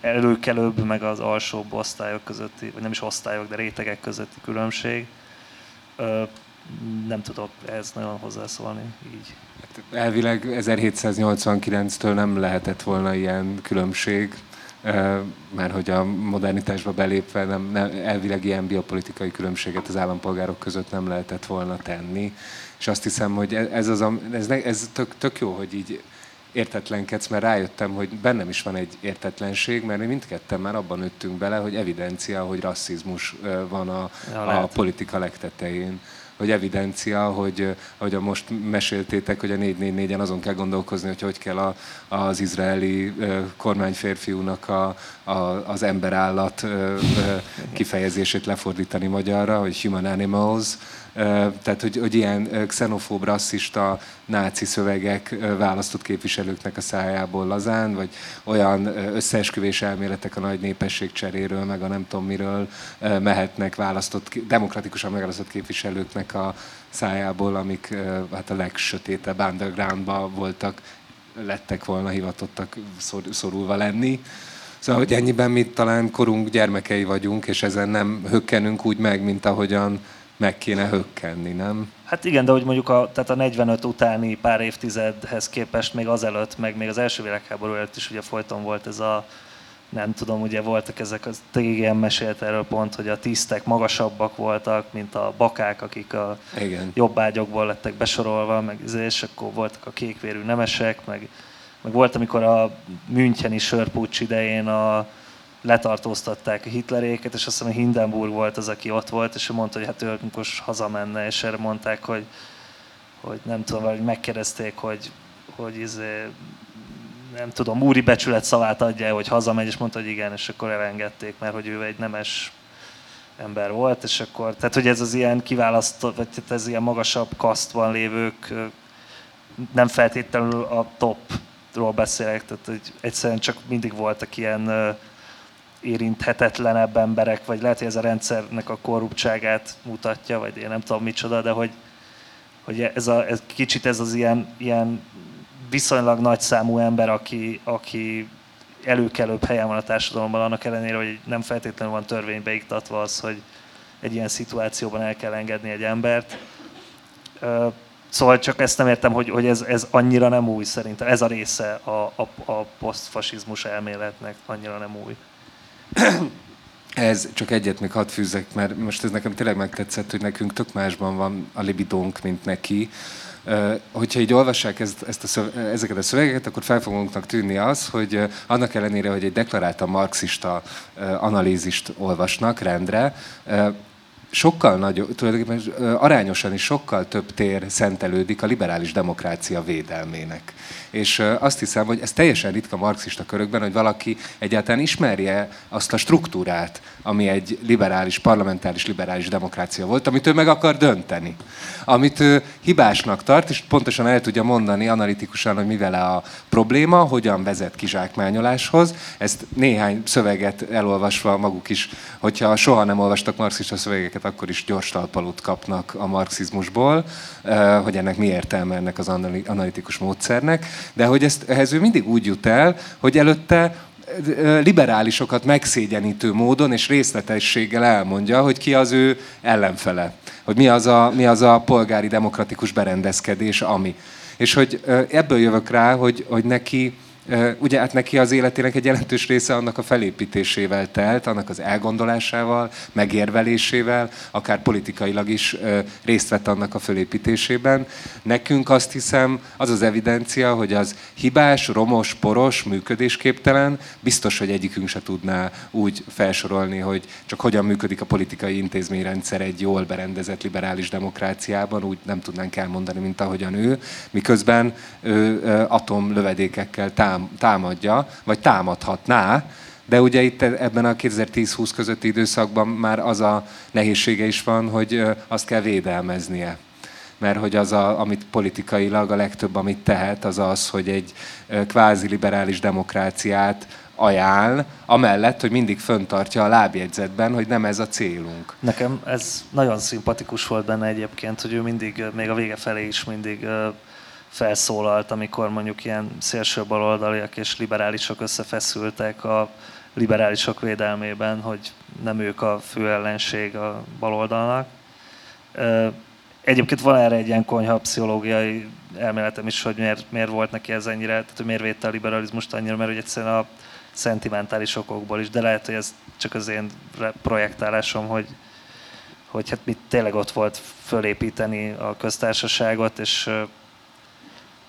előkelőbb, meg az alsóbb osztályok közötti, vagy nem is osztályok, de rétegek közötti különbség. Nem tudok ez nagyon hozzászólni így. Elvileg 1789-től nem lehetett volna ilyen különbség, mert hogy a modernitásba belépve nem, nem, elvileg ilyen biopolitikai különbséget az állampolgárok között nem lehetett volna tenni. És azt hiszem, hogy ez, az, ez, ez tök, tök jó, hogy így értetlenkedsz, mert rájöttem, hogy bennem is van egy értetlenség, mert mi mindketten már abban nőttünk bele, hogy evidencia, hogy rasszizmus van a, ja, a politika legtetején. Hogy evidencia, hogy ahogy a most meséltétek, hogy a 444-en azon kell gondolkozni, hogy hogy kell a, az izraeli kormányférfiúnak a, a, az emberállat kifejezését lefordítani magyarra, hogy human animals, tehát, hogy, hogy ilyen xenofób, rasszista, náci szövegek választott képviselőknek a szájából lazán, vagy olyan összeesküvés elméletek a nagy népesség cseréről, meg a nem tudom miről mehetnek választott, demokratikusan megválasztott képviselőknek a szájából, amik hát a legsötétebb undergroundba voltak, lettek volna hivatottak szorulva lenni. Szóval, hogy ennyiben mi talán korunk gyermekei vagyunk, és ezen nem hökkenünk úgy meg, mint ahogyan meg kéne hökkenni, nem? Hát igen, de hogy mondjuk a, tehát a 45 utáni pár évtizedhez képest még azelőtt, meg még az első világháború előtt is ugye folyton volt ez a, nem tudom, ugye voltak ezek, az TGM mesélt erről pont, hogy a tisztek magasabbak voltak, mint a bakák, akik a Igen. jobb ágyokból lettek besorolva, meg izé, és akkor voltak a kékvérű nemesek, meg, meg volt, amikor a Müncheni sörpúcs idején a, letartóztatták a Hitleréket, és azt hiszem, hogy Hindenburg volt az, aki ott volt, és ő mondta, hogy hát ő most hazamenne, és erre mondták, hogy, hogy nem tudom, vagy megkérdezték, hogy, hogy izé, nem tudom, úri becsület szavát adja, hogy hazamegy, és mondta, hogy igen, és akkor elengedték, mert hogy ő egy nemes ember volt, és akkor, tehát hogy ez az ilyen kiválasztott, vagy ez ilyen magasabb kasztban lévők nem feltétlenül a topról beszélek, tehát hogy egyszerűen csak mindig voltak ilyen érinthetetlenebb emberek, vagy lehet, hogy ez a rendszernek a korruptságát mutatja, vagy én nem tudom micsoda, de hogy, hogy ez, a, ez kicsit ez az ilyen, ilyen viszonylag nagy számú ember, aki, aki előkelőbb helyen van a társadalomban, annak ellenére, hogy nem feltétlenül van törvénybe iktatva az, hogy egy ilyen szituációban el kell engedni egy embert. Szóval csak ezt nem értem, hogy, hogy ez, ez annyira nem új szerintem. Ez a része a, a, a posztfasizmus elméletnek annyira nem új. Ez csak egyet még hadd fűzzek, mert most ez nekem tényleg megtetszett, hogy nekünk tök másban van a libidónk, mint neki. Hogyha így olvassák ezt, ezt a szöve, ezeket a szövegeket, akkor fel fogunknak tűnni az, hogy annak ellenére, hogy egy deklaráltan marxista analízist olvasnak rendre, sokkal nagyobb, tulajdonképpen arányosan is sokkal több tér szentelődik a liberális demokrácia védelmének. És azt hiszem, hogy ez teljesen ritka marxista körökben, hogy valaki egyáltalán ismerje azt a struktúrát, ami egy liberális, parlamentáris liberális demokrácia volt, amit ő meg akar dönteni. Amit ő hibásnak tart, és pontosan el tudja mondani analitikusan, hogy mivel a probléma, hogyan vezet kizsákmányoláshoz. Ezt néhány szöveget elolvasva maguk is, hogyha soha nem olvastak marxista szövegeket, akkor is gyors talpalót kapnak a marxizmusból, hogy ennek mi értelme ennek az analitikus módszernek, de hogy ezt, ehhez ő mindig úgy jut el, hogy előtte liberálisokat megszégyenítő módon és részletességgel elmondja, hogy ki az ő ellenfele, hogy mi az a, mi az a polgári demokratikus berendezkedés, ami. És hogy ebből jövök rá, hogy, hogy neki Ugye hát neki az életének egy jelentős része annak a felépítésével telt, annak az elgondolásával, megérvelésével, akár politikailag is részt vett annak a felépítésében. Nekünk azt hiszem, az az evidencia, hogy az hibás, romos, poros, működésképtelen, biztos, hogy egyikünk se tudná úgy felsorolni, hogy csak hogyan működik a politikai intézményrendszer egy jól berendezett liberális demokráciában, úgy nem tudnánk elmondani, mint ahogyan ő, miközben ő atomlövedékekkel tám támadja, vagy támadhatná, de ugye itt ebben a 2010-20 közötti időszakban már az a nehézsége is van, hogy azt kell védelmeznie. Mert hogy az, a, amit politikailag a legtöbb, amit tehet, az az, hogy egy kvázi liberális demokráciát ajánl, amellett, hogy mindig föntartja a lábjegyzetben, hogy nem ez a célunk. Nekem ez nagyon szimpatikus volt benne egyébként, hogy ő mindig, még a vége felé is mindig felszólalt, amikor mondjuk ilyen szélső baloldaliak és liberálisok összefeszültek a liberálisok védelmében, hogy nem ők a fő ellenség a baloldalnak. Egyébként van erre egy ilyen konyha pszichológiai elméletem is, hogy miért, miért volt neki ez ennyire, tehát hogy miért védte a liberalizmust annyira, mert hogy egyszerűen a szentimentális okokból is, de lehet, hogy ez csak az én projektálásom, hogy, hogy hát mit tényleg ott volt fölépíteni a köztársaságot, és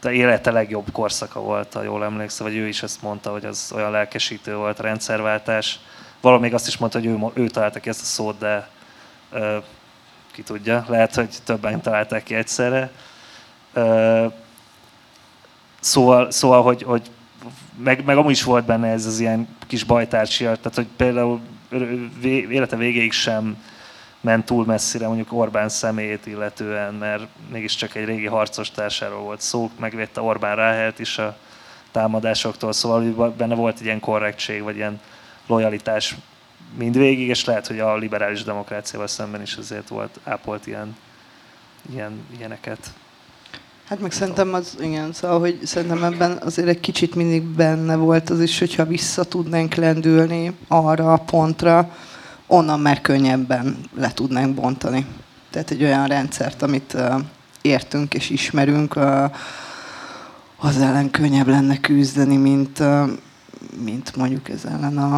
de élete legjobb korszaka volt, ha jól emlékszem, vagy ő is ezt mondta, hogy az olyan lelkesítő volt a rendszerváltás. Valami még azt is mondta, hogy ő, ő találta ki ezt a szót, de ö, ki tudja, lehet, hogy többen találták ki egyszerre. Ö, szóval, szóval hogy, hogy meg, meg amúgy is volt benne ez az ilyen kis bajtársia, tehát hogy például élete végéig sem ment túl messzire mondjuk Orbán személyét illetően, mert mégiscsak egy régi harcos társáról volt szó, megvédte Orbán Ráhelt is a támadásoktól, szóval benne volt egy ilyen korrektség, vagy ilyen lojalitás mindvégig, és lehet, hogy a liberális demokráciával szemben is azért volt, ápolt ilyen, ilyen ilyeneket. Hát meg szerintem az, igen, szóval, hogy szerintem ebben azért egy kicsit mindig benne volt az is, hogyha vissza tudnánk lendülni arra a pontra, onnan már könnyebben le tudnánk bontani. Tehát egy olyan rendszert, amit értünk és ismerünk, az ellen könnyebb lenne küzdeni, mint, mint mondjuk ez ellen a,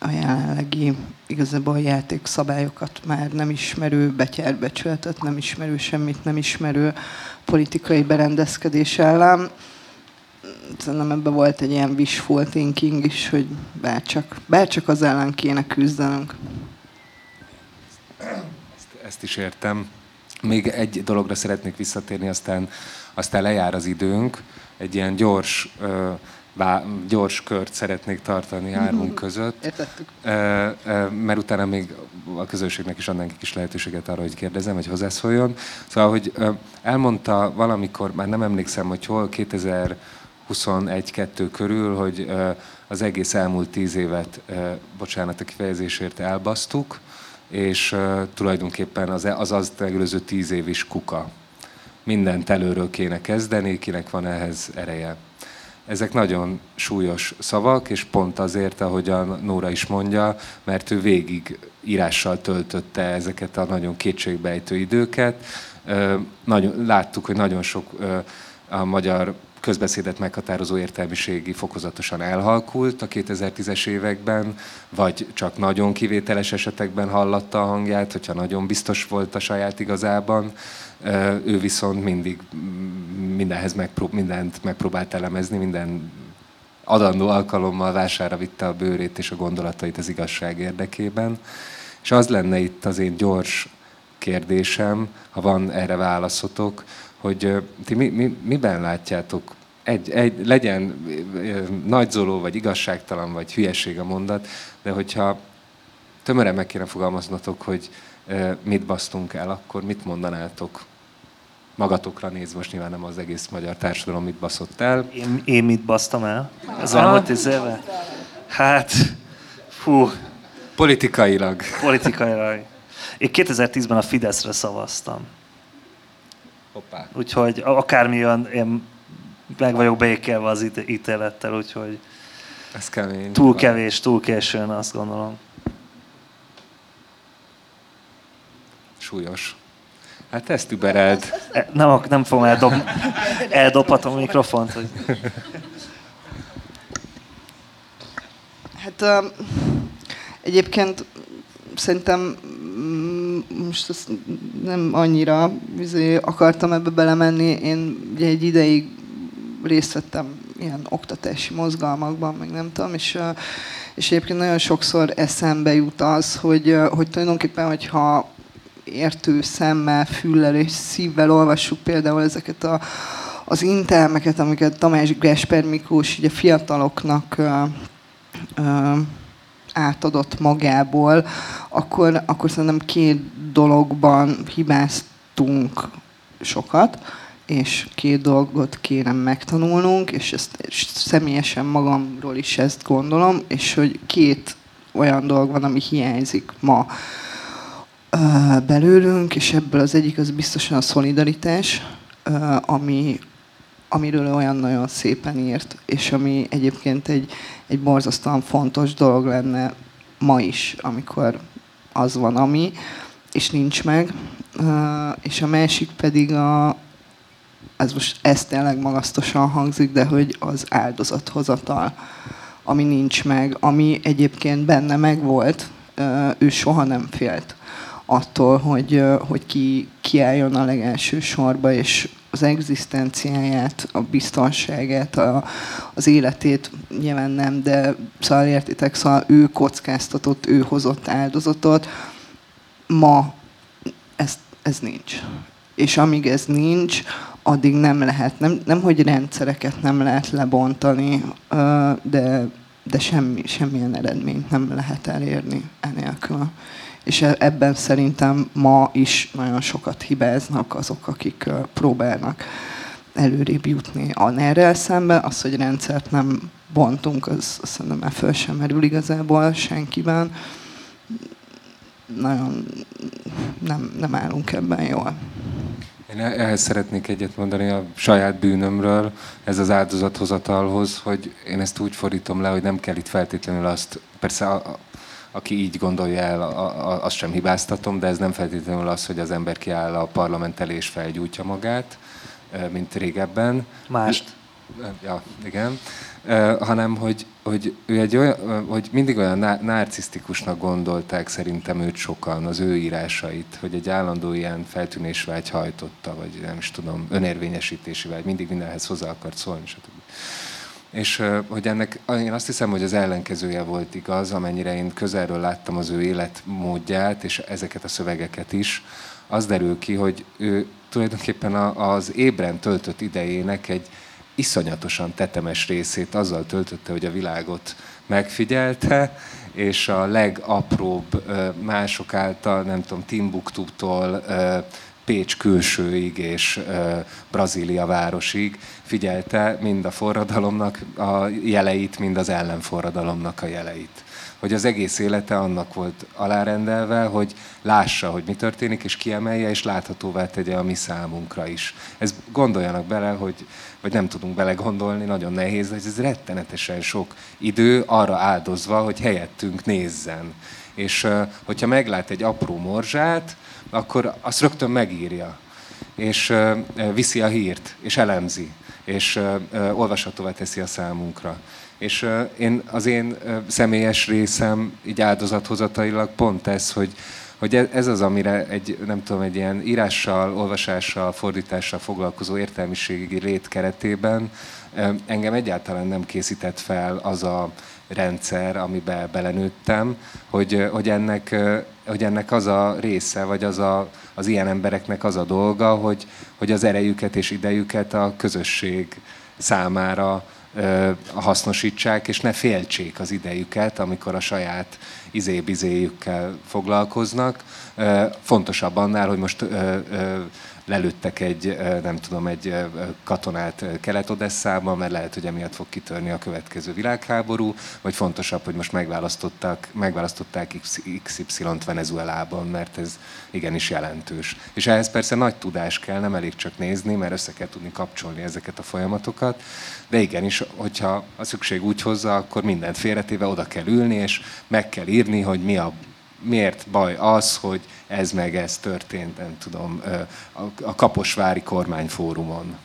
a jelenlegi igazából a játékszabályokat már nem ismerő, betyárbecsületet nem ismerő, semmit nem ismerő politikai berendezkedés ellen szerintem ebben volt egy ilyen wishful thinking is, hogy bárcsak, bárcsak az ellen kéne küzdenünk. Ezt, ezt is értem. Még egy dologra szeretnék visszatérni, aztán, aztán lejár az időnk. Egy ilyen gyors, ö, vá, gyors kört szeretnék tartani hármunk között. Értettük. Ö, ö, mert utána még a közönségnek is adnánk egy kis lehetőséget arra, hogy kérdezem, vagy hozzászóljon. Szóval, hogy ö, elmondta valamikor, már nem emlékszem, hogy hol, 2021-2 körül, hogy az egész elmúlt tíz évet, bocsánat a kifejezésért, elbasztuk, és tulajdonképpen az, az az megelőző tíz év is kuka. Mindent előről kéne kezdeni, kinek van ehhez ereje. Ezek nagyon súlyos szavak, és pont azért, ahogy a Nóra is mondja, mert ő végig írással töltötte ezeket a nagyon kétségbejtő időket. Nagyon, láttuk, hogy nagyon sok a magyar közbeszédet meghatározó értelmiségi fokozatosan elhalkult a 2010-es években, vagy csak nagyon kivételes esetekben hallatta a hangját, hogyha nagyon biztos volt a saját igazában. Ő viszont mindig mindenhez megprób- mindent megpróbált elemezni, minden adandó alkalommal vására vitte a bőrét és a gondolatait az igazság érdekében. És az lenne itt az én gyors kérdésem, ha van erre válaszotok, hogy ti mi, mi, miben látjátok, egy, egy, legyen nagyzoló, vagy igazságtalan, vagy hülyeség a mondat, de hogyha tömören meg kéne fogalmaznatok, hogy mit basztunk el, akkor mit mondanátok? Magatokra néz, most nyilván nem az egész magyar társadalom mit baszott el. Én, én mit basztam el? Ez elmúlt tíz éve? Hát, fú. Politikailag. Politikailag. Én 2010-ben a Fideszre szavaztam. Hoppá. Úgyhogy akármi jön, én meg vagyok békelve az ítélettel, úgyhogy Ez kemény. túl kevés, túl későn azt gondolom. Súlyos. Hát ezt übereld. E, nem, nem fogom eldob, eldobhatom a mikrofont. Hogy... Hát uh, egyébként szerintem most ezt nem annyira izé, akartam ebbe belemenni. Én ugye egy ideig részt vettem ilyen oktatási mozgalmakban, meg nem tudom, és, és egyébként nagyon sokszor eszembe jut az, hogy, hogy tulajdonképpen, hogyha értő szemmel, füllel és szívvel olvassuk például ezeket a, az intelmeket, amiket Tamás Gesper Miklós ugye fiataloknak ö, ö, átadott magából, akkor, akkor szerintem két dologban hibáztunk sokat, és két dolgot kérem megtanulnunk, és ezt és személyesen magamról is ezt gondolom, és hogy két olyan dolog van, ami hiányzik ma belőlünk, és ebből az egyik az biztosan a szolidaritás, ami, amiről olyan nagyon szépen írt, és ami egyébként egy, egy borzasztóan fontos dolog lenne ma is, amikor az van, ami, és nincs meg. És a másik pedig a, ez most ez tényleg magasztosan hangzik, de hogy az áldozathozatal, ami nincs meg, ami egyébként benne megvolt, ő soha nem félt attól, hogy, hogy ki, ki álljon a legelső sorba, és az egzisztenciáját, a biztonságát, a, az életét nyilván nem, de szóval értitek, szóval ő kockáztatott, ő hozott áldozatot. Ma ez, ez nincs. És amíg ez nincs, addig nem lehet, nem, nem hogy rendszereket nem lehet lebontani, de, de semmi, semmilyen eredményt nem lehet elérni enélkül és e- ebben szerintem ma is nagyon sokat hibáznak azok, akik próbálnak előrébb jutni a ner szemben. Az, hogy rendszert nem bontunk, az, az szerintem már föl sem merül igazából senkiben. Nagyon nem, nem állunk ebben jól. Én ehhez szeretnék egyet mondani a saját bűnömről, ez az áldozathozatalhoz, hogy én ezt úgy fordítom le, hogy nem kell itt feltétlenül azt, persze aki így gondolja el, azt sem hibáztatom, de ez nem feltétlenül az, hogy az ember kiáll a parlament elé és felgyújtja magát, mint régebben. Mást. Ja, igen. hanem, hogy, hogy ő egy olyan, hogy mindig olyan narcisztikusnak gondolták szerintem őt sokan, az ő írásait, hogy egy állandó ilyen feltűnésvágy hajtotta, vagy nem is tudom, önérvényesítési vágy, mindig mindenhez hozzá akart szólni, stb. És hogy ennek, én azt hiszem, hogy az ellenkezője volt igaz, amennyire én közelről láttam az ő életmódját, és ezeket a szövegeket is, az derül ki, hogy ő tulajdonképpen az ébren töltött idejének egy iszonyatosan tetemes részét azzal töltötte, hogy a világot megfigyelte, és a legapróbb mások által, nem tudom, Timbuktu-tól Pécs külsőig és Brazília városig figyelte mind a forradalomnak a jeleit, mind az ellenforradalomnak a jeleit. Hogy az egész élete annak volt alárendelve, hogy lássa, hogy mi történik, és kiemelje, és láthatóvá tegye a mi számunkra is. Ez gondoljanak bele, hogy, vagy nem tudunk belegondolni, nagyon nehéz, hogy ez rettenetesen sok idő arra áldozva, hogy helyettünk nézzen. És hogyha meglát egy apró morzsát, akkor azt rögtön megírja, és viszi a hírt, és elemzi, és olvashatóvá teszi a számunkra. És én, az én személyes részem így áldozathozatailag pont ez, hogy, hogy e, ez az, amire egy, nem tudom, egy ilyen írással, olvasással, fordítással foglalkozó értelmiségi lét keretében Engem egyáltalán nem készített fel az a rendszer, amiben belenőttem, hogy, hogy, ennek, hogy ennek az a része, vagy az, a, az ilyen embereknek az a dolga, hogy, hogy az erejüket és idejüket a közösség számára hasznosítsák, és ne féltsék az idejüket, amikor a saját izébizéjükkel foglalkoznak. Fontosabb annál, hogy most lelőttek egy, nem tudom, egy katonát Kelet-Odesszában, mert lehet, hogy emiatt fog kitörni a következő világháború, vagy fontosabb, hogy most megválasztották, megválasztották XY-t Venezuelában, mert ez igenis jelentős. És ehhez persze nagy tudás kell, nem elég csak nézni, mert össze kell tudni kapcsolni ezeket a folyamatokat, de igenis, hogyha a szükség úgy hozza, akkor mindent félretéve oda kell ülni, és meg kell írni, hogy mi a miért baj az, hogy ez meg ez történt, nem tudom, a Kaposvári kormányfórumon.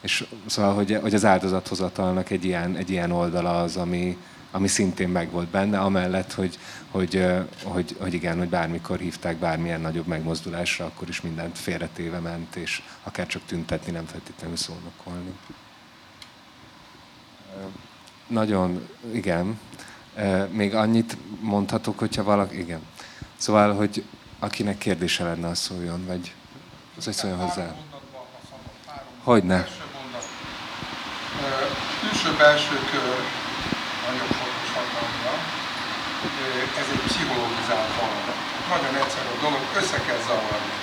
És szóval, hogy, hogy az áldozathozatalnak egy ilyen, egy ilyen oldala az, ami, ami szintén megvolt benne, amellett, hogy, hogy, hogy, hogy igen, hogy bármikor hívták bármilyen nagyobb megmozdulásra, akkor is mindent félretéve ment, és akár csak tüntetni, nem feltétlenül szónokolni. Nagyon, igen. Még annyit mondhatok, hogyha valaki... Igen. Szóval, hogy akinek kérdése lenne, az szóljon, vagy az hogy szóljon hozzá. Hogyne. Külső-belső kör nagyon fontos hatalomra. Ez egy pszichológizált valami. Nagyon egyszerű a dolog, össze kell zavarni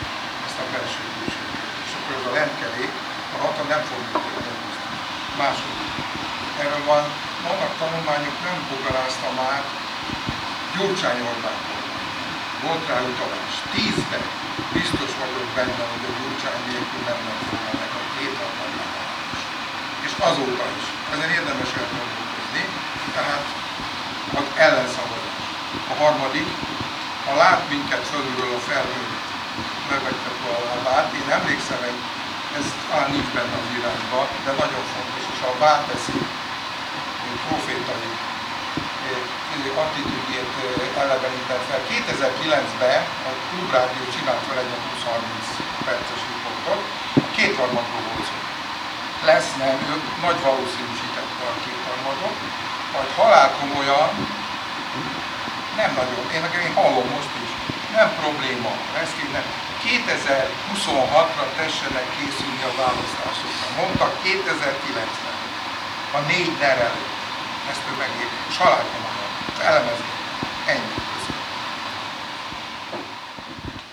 ezt a belső külső És akkor ez a lentkerék, a hatalom nem fog működni. Második. Erről van vannak tanulmányok, nem bogarázta már Gyurcsány Orbán Volt rá utalás. Tízben biztos vagyok benne, hogy a Gyurcsány nélkül nem lett volna meg a két És azóta is. Ezen érdemes elgondolkozni. Tehát az ellenszavazás. A harmadik, ha lát minket fölülről a felhőn, megvegytek a lábát. Én emlékszem, hogy ez talán nincs benne az írásban, de nagyon fontos, és a teszi, profétai attitűdjét elevenített fel. 2009-ben a Klubrádió csinált fel egy 20-30 perces riportot, a kétharmadról volt szó. Lesz, nem, ő nagy valószínűsítette a kétharmadot, majd halál komolyan, nem nagyon, én, én hallom most is, nem probléma, ezt kéne, 2026-ra tessenek készülni a választásokra. Mondtak 2009-ben, a négy előtt ezt ő megír, és halálkomolyan, elemezni. Ennyi.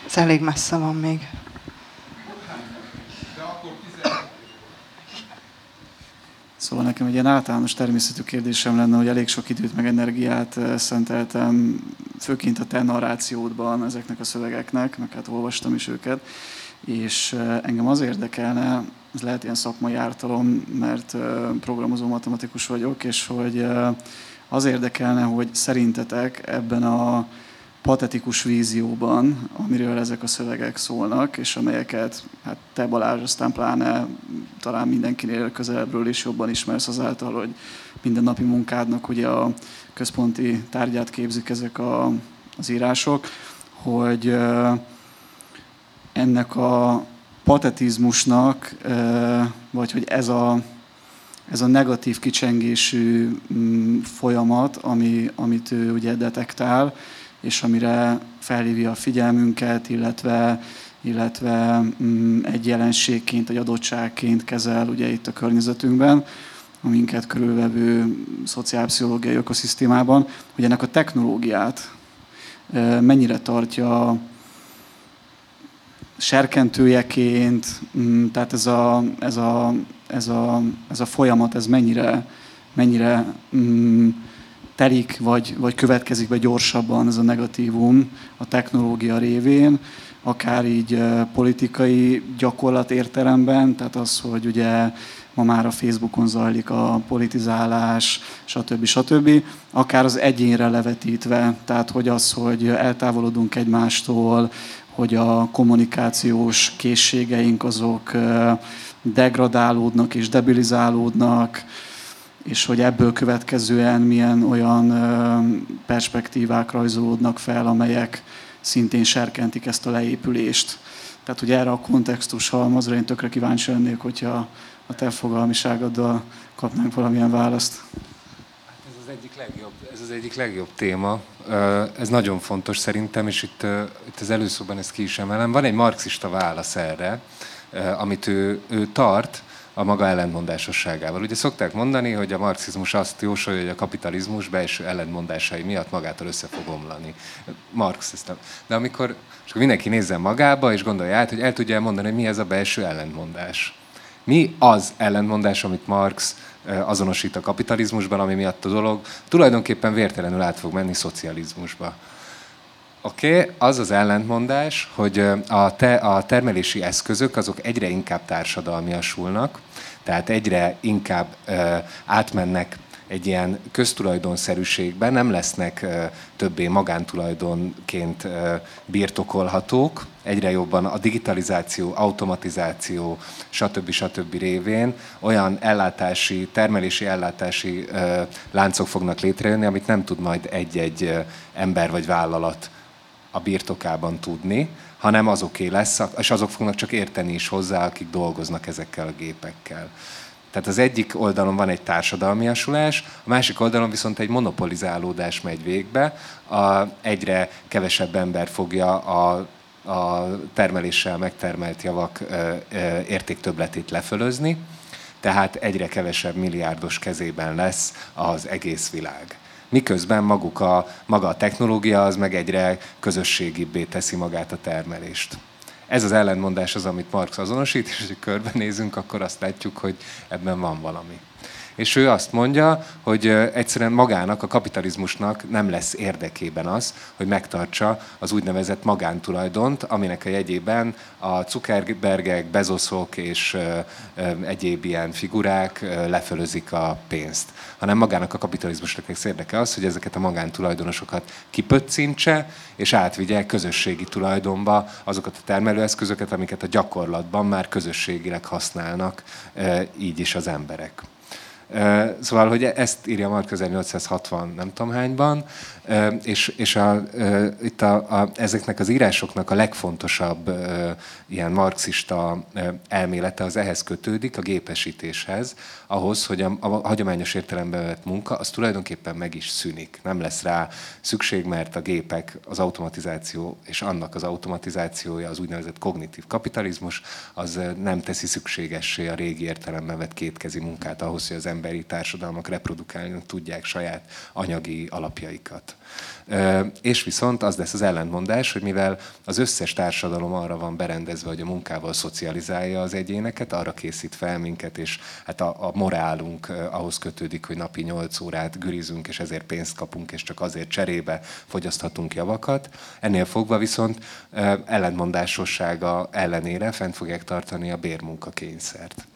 Ez elég messze van még. Szóval nekem egy ilyen általános természetű kérdésem lenne, hogy elég sok időt meg energiát eh, szenteltem, főként a te narrációdban ezeknek a szövegeknek, meg hát olvastam is őket, és eh, engem az érdekelne, ez lehet ilyen szakmai ártalom, mert programozó matematikus vagyok, és hogy az érdekelne, hogy szerintetek ebben a patetikus vízióban, amiről ezek a szövegek szólnak, és amelyeket hát te Balázs aztán pláne talán mindenkinél közelebbről is jobban ismersz azáltal, hogy mindennapi munkádnak ugye a központi tárgyát képzik ezek a, az írások, hogy ennek a patetizmusnak, vagy hogy ez a, ez a negatív kicsengésű mm, folyamat, ami, amit ő ugye detektál, és amire felhívja a figyelmünket, illetve, illetve mm, egy jelenségként, egy adottságként kezel ugye itt a környezetünkben, a minket körülvevő szociálpszichológiai ökoszisztémában, hogy ennek a technológiát mennyire tartja serkentőjeként, mm, tehát ez a, ez a, ez a, ez a folyamat, ez mennyire, mennyire mm, telik, vagy, vagy következik be gyorsabban ez a negatívum a technológia révén, akár így politikai gyakorlat értelemben, tehát az, hogy ugye ma már a Facebookon zajlik a politizálás, stb. stb. Akár az egyénre levetítve, tehát hogy az, hogy eltávolodunk egymástól, hogy a kommunikációs készségeink azok degradálódnak és debilizálódnak, és hogy ebből következően milyen olyan perspektívák rajzolódnak fel, amelyek szintén serkentik ezt a leépülést. Tehát, hogy erre a kontextus halmazra én tökre kíváncsi lennék, hogyha a te fogalmiságoddal kapnánk valamilyen választ. Hát ez az egyik legjobb, ez az egyik legjobb téma. Ez nagyon fontos szerintem, és itt, itt az előszóban ezt ki is emelem. Van egy marxista válasz erre, amit ő, ő tart, a maga ellentmondásosságával. Ugye szokták mondani, hogy a marxizmus azt jósolja, hogy a kapitalizmus belső ellentmondásai miatt magától össze fog omlani. Marx ezt nem. De amikor akkor mindenki nézzen magába, és gondolja át, hogy el tudja mondani, hogy mi ez a belső ellentmondás. Mi az ellentmondás, amit Marx azonosít a kapitalizmusban, ami miatt a dolog tulajdonképpen vértelenül át fog menni szocializmusba. Oké, okay, az az ellentmondás, hogy a, te, a termelési eszközök azok egyre inkább társadalmiasulnak, tehát egyre inkább ö, átmennek egy ilyen köztulajdonszerűségben, nem lesznek többé magántulajdonként birtokolhatók, egyre jobban a digitalizáció, automatizáció, stb. stb. révén olyan ellátási, termelési ellátási láncok fognak létrejönni, amit nem tud majd egy-egy ember vagy vállalat a birtokában tudni, hanem azoké lesz, és azok fognak csak érteni is hozzá, akik dolgoznak ezekkel a gépekkel. Tehát az egyik oldalon van egy társadalmiasulás, a másik oldalon viszont egy monopolizálódás megy végbe, a, egyre kevesebb ember fogja a, a termeléssel megtermelt javak értéktöbletét lefölözni, tehát egyre kevesebb milliárdos kezében lesz az egész világ. Miközben maguk a, maga a technológia az meg egyre közösségibbé teszi magát a termelést. Ez az ellentmondás az, amit Marx azonosít, és ha körbenézünk, akkor azt látjuk, hogy ebben van valami. És ő azt mondja, hogy egyszerűen magának, a kapitalizmusnak nem lesz érdekében az, hogy megtartsa az úgynevezett magántulajdont, aminek a jegyében a Zuckerbergek, Bezoszok és egyéb ilyen figurák lefölözik a pénzt. Hanem magának a kapitalizmusnak lesz érdeke az, hogy ezeket a magántulajdonosokat kipöccintse, és átvigye közösségi tulajdonba azokat a termelőeszközöket, amiket a gyakorlatban már közösségileg használnak így is az emberek. Szóval, hogy ezt írja Mark 1860 nem tudom hányban, és, és a, itt a, a, ezeknek az írásoknak a legfontosabb ilyen marxista elmélete az ehhez kötődik, a gépesítéshez, ahhoz, hogy a, a hagyományos értelemben vett munka, az tulajdonképpen meg is szűnik. Nem lesz rá szükség, mert a gépek, az automatizáció és annak az automatizációja, az úgynevezett kognitív kapitalizmus, az nem teszi szükségessé a régi értelemben vett kétkezi munkát ahhoz, hogy az emberi társadalmak reprodukálni tudják saját anyagi alapjaikat. És viszont az lesz az ellentmondás, hogy mivel az összes társadalom arra van berendezve, hogy a munkával szocializálja az egyéneket, arra készít fel minket, és hát a, a morálunk ahhoz kötődik, hogy napi 8 órát gürizünk, és ezért pénzt kapunk, és csak azért cserébe fogyaszthatunk javakat. Ennél fogva viszont ellentmondásossága ellenére fent fogják tartani a bérmunkakényszert.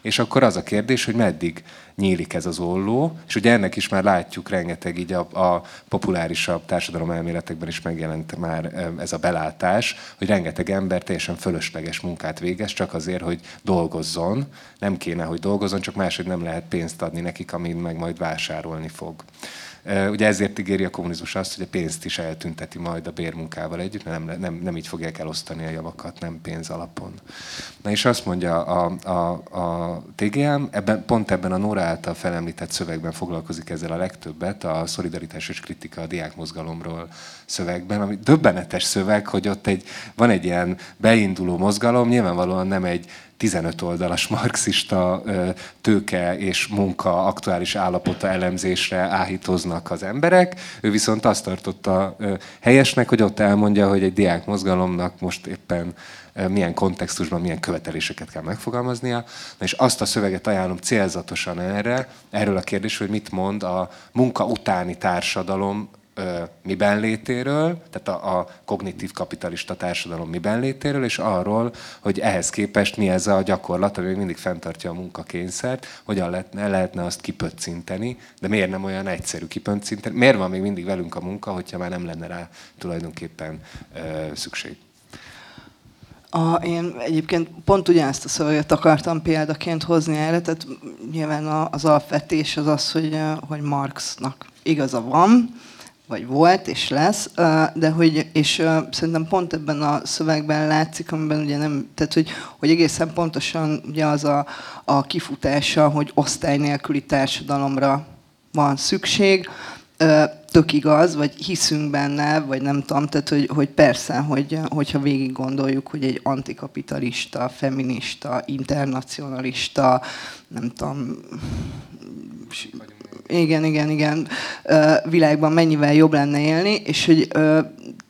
És akkor az a kérdés, hogy meddig nyílik ez az olló, és ugye ennek is már látjuk rengeteg így a, a populárisabb társadalomelméletekben is megjelent már ez a belátás, hogy rengeteg ember teljesen fölösleges munkát végez, csak azért, hogy dolgozzon. Nem kéne, hogy dolgozzon, csak máshogy nem lehet pénzt adni nekik, amin meg majd vásárolni fog. Ugye ezért ígéri a kommunizmus azt, hogy a pénzt is eltünteti majd a bérmunkával együtt, mert nem, nem, nem így fogják elosztani a javakat, nem pénz alapon. Na és azt mondja a, a, a TGM, ebben, pont ebben a Nóra által felemlített szövegben foglalkozik ezzel a legtöbbet, a szolidaritás és kritika a diákmozgalomról szövegben, ami döbbenetes szöveg, hogy ott egy, van egy ilyen beinduló mozgalom, nyilvánvalóan nem egy 15 oldalas marxista tőke és munka aktuális állapota elemzésre áhítoznak az emberek. Ő viszont azt tartotta helyesnek, hogy ott elmondja, hogy egy diák mozgalomnak most éppen milyen kontextusban, milyen követeléseket kell megfogalmaznia. Na és azt a szöveget ajánlom célzatosan erre, erről a kérdésről, hogy mit mond a munka utáni társadalom miben létéről, tehát a, a kognitív kapitalista társadalom miben létéről, és arról, hogy ehhez képest mi ez a gyakorlat, ami mindig fenntartja a munkakényszert, hogyan lehetne, lehetne azt kipöccinteni, de miért nem olyan egyszerű kipöccinteni, miért van még mindig velünk a munka, hogyha már nem lenne rá tulajdonképpen ö, szükség. A, én egyébként pont ugyanezt a szöveget akartam példaként hozni erre, tehát nyilván az alapvetés az az, hogy, hogy Marxnak igaza van, vagy volt, és lesz, de hogy, és szerintem pont ebben a szövegben látszik, amiben ugye nem, tehát hogy, hogy egészen pontosan ugye az a, a kifutása, hogy osztály nélküli társadalomra van szükség, tök igaz, vagy hiszünk benne, vagy nem tudom, tehát hogy, hogy persze, hogy, hogyha végig gondoljuk, hogy egy antikapitalista, feminista, internacionalista, nem tudom, igen, igen, igen, világban mennyivel jobb lenne élni, és hogy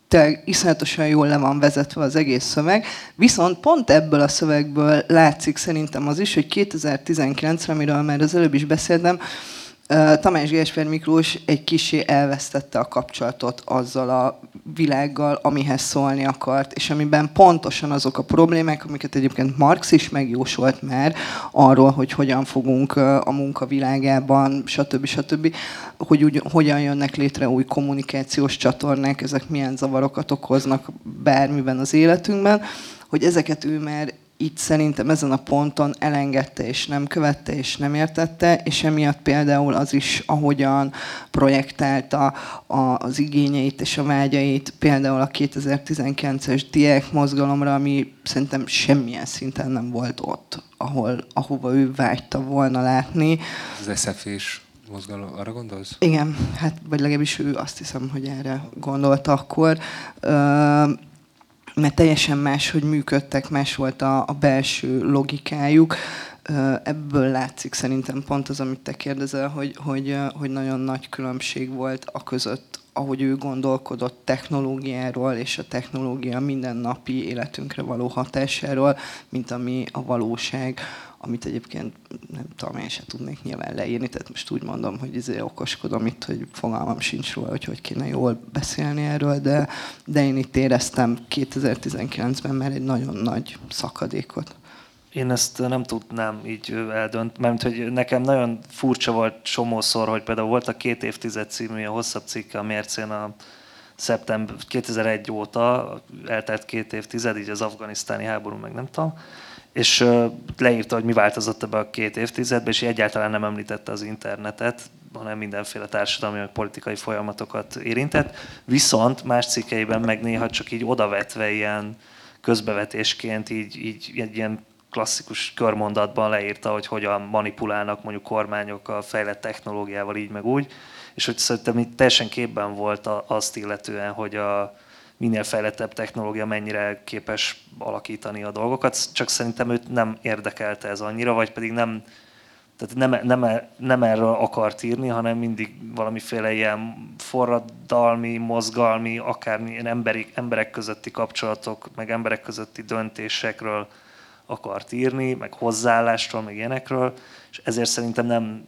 tényleg iszonyatosan jól le van vezetve az egész szöveg, viszont pont ebből a szövegből látszik szerintem az is, hogy 2019-re, amiről már az előbb is beszéltem, Tamás Gásper Miklós egy kisé elvesztette a kapcsolatot azzal a világgal, amihez szólni akart, és amiben pontosan azok a problémák, amiket egyébként Marx is megjósolt már arról, hogy hogyan fogunk a munka világában, stb. stb., hogy úgy, hogyan jönnek létre új kommunikációs csatornák, ezek milyen zavarokat okoznak bármiben az életünkben, hogy ezeket ő már itt szerintem ezen a ponton elengedte és nem követte és nem értette, és emiatt például az is, ahogyan projektálta a, az igényeit és a vágyait, például a 2019-es diák mozgalomra, ami szerintem semmilyen szinten nem volt ott, ahol, ahova ő vágyta volna látni. Az SZF-és mozgalom, arra gondolsz? Igen, hát vagy legalábbis ő azt hiszem, hogy erre gondolt akkor. Ö, mert teljesen más, hogy működtek, más volt a, a belső logikájuk. Ebből látszik szerintem pont az, amit te kérdezel, hogy, hogy, hogy nagyon nagy különbség volt a között, ahogy ő gondolkodott technológiáról és a technológia mindennapi életünkre való hatásáról, mint ami a valóság, amit egyébként nem tudom, én se tudnék nyilván leírni, tehát most úgy mondom, hogy izé okoskodom itt, hogy fogalmam sincs róla, hogy hogy kéne jól beszélni erről, de, de én itt éreztem 2019-ben már egy nagyon nagy szakadékot. Én ezt nem tudnám így eldönt, mert hogy nekem nagyon furcsa volt csomószor, hogy például volt a két évtized című a hosszabb cikke a Mércén a szeptember 2001 óta, eltelt két évtized, így az afganisztáni háború, meg nem tudom, és leírta, hogy mi változott ebbe a két évtizedben, és egyáltalán nem említette az internetet, hanem mindenféle társadalmi, meg politikai folyamatokat érintett. Viszont más cikkeiben meg néha csak így odavetve ilyen közbevetésként így, így egy ilyen klasszikus körmondatban leírta, hogy hogyan manipulálnak mondjuk kormányok a fejlett technológiával így meg úgy, és hogy szerintem itt teljesen képben volt azt illetően, hogy a minél fejlettebb technológia mennyire képes alakítani a dolgokat, csak szerintem őt nem érdekelte ez annyira, vagy pedig nem, tehát nem, nem, nem erről akart írni, hanem mindig valamiféle ilyen forradalmi, mozgalmi, akármilyen emberi, emberek közötti kapcsolatok, meg emberek közötti döntésekről akart írni, meg hozzáállásról, meg ilyenekről, és ezért szerintem nem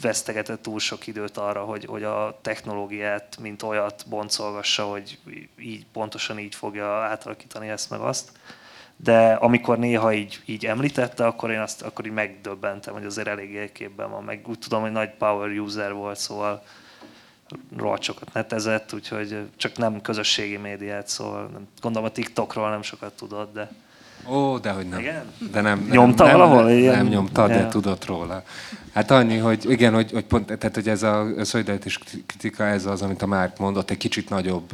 vesztegetett túl sok időt arra, hogy, hogy a technológiát, mint olyat boncolgassa, hogy így pontosan így fogja átalakítani ezt meg azt. De amikor néha így, így említette, akkor én azt akkor így megdöbbentem, hogy azért eléggé képben van. Meg úgy tudom, hogy nagy power user volt, szóval rohadt netezett, úgyhogy csak nem közösségi médiát, szóval nem, gondolom a TikTokról nem sokat tudod, de Ó, de hogy nem. Igen? De nem, nem Nyomta nem, valahol? Nem, Ilyen- nem nyomta, de Ja. tudott róla. Hát annyi, hogy igen, hogy, hogy pont, tehát hogy ez a szolidaritás kritika, ez az, amit a Márk mondott, egy kicsit nagyobb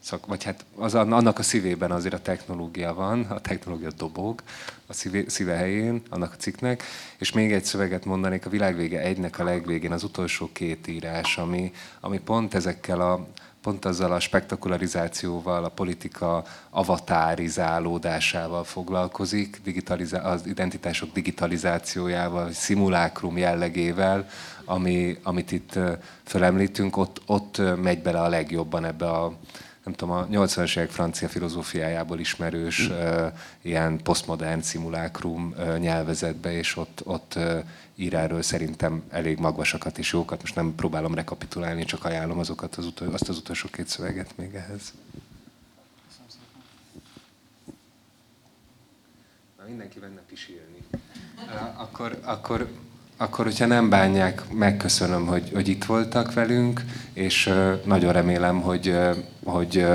szak, vagy hát az, annak a szívében azért a technológia van, a technológia dobog a szíve, szíve helyén, annak a cikknek, és még egy szöveget mondanék, a világvége egynek a legvégén az utolsó két írás, ami, ami pont ezekkel a, pont azzal a spektakularizációval, a politika avatárizálódásával foglalkozik, digitalizá- az identitások digitalizációjával, szimulákrum jellegével, ami, amit itt fölemlítünk, ott, ott megy bele a legjobban ebbe a nem tudom, a 80-as évek francia filozófiájából ismerős uh, ilyen posztmodern szimulákrum uh, nyelvezetbe, és ott, ott uh, ír szerintem elég magvasakat és jókat. Most nem próbálom rekapitulálni, csak ajánlom azokat az utol, azt az utolsó két szöveget még ehhez. Na, mindenki benne pisilni. Akkor, akkor, akkor, hogyha nem bánják, megköszönöm, hogy, hogy itt voltak velünk, és nagyon remélem, hogy, hogy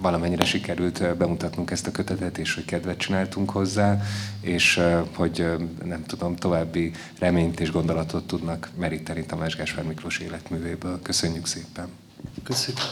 valamennyire sikerült bemutatnunk ezt a kötetet, és hogy kedvet csináltunk hozzá, és hogy nem tudom, további reményt és gondolatot tudnak meríteni Tamás Gáspár Miklós életművéből. Köszönjük szépen! Köszönjük.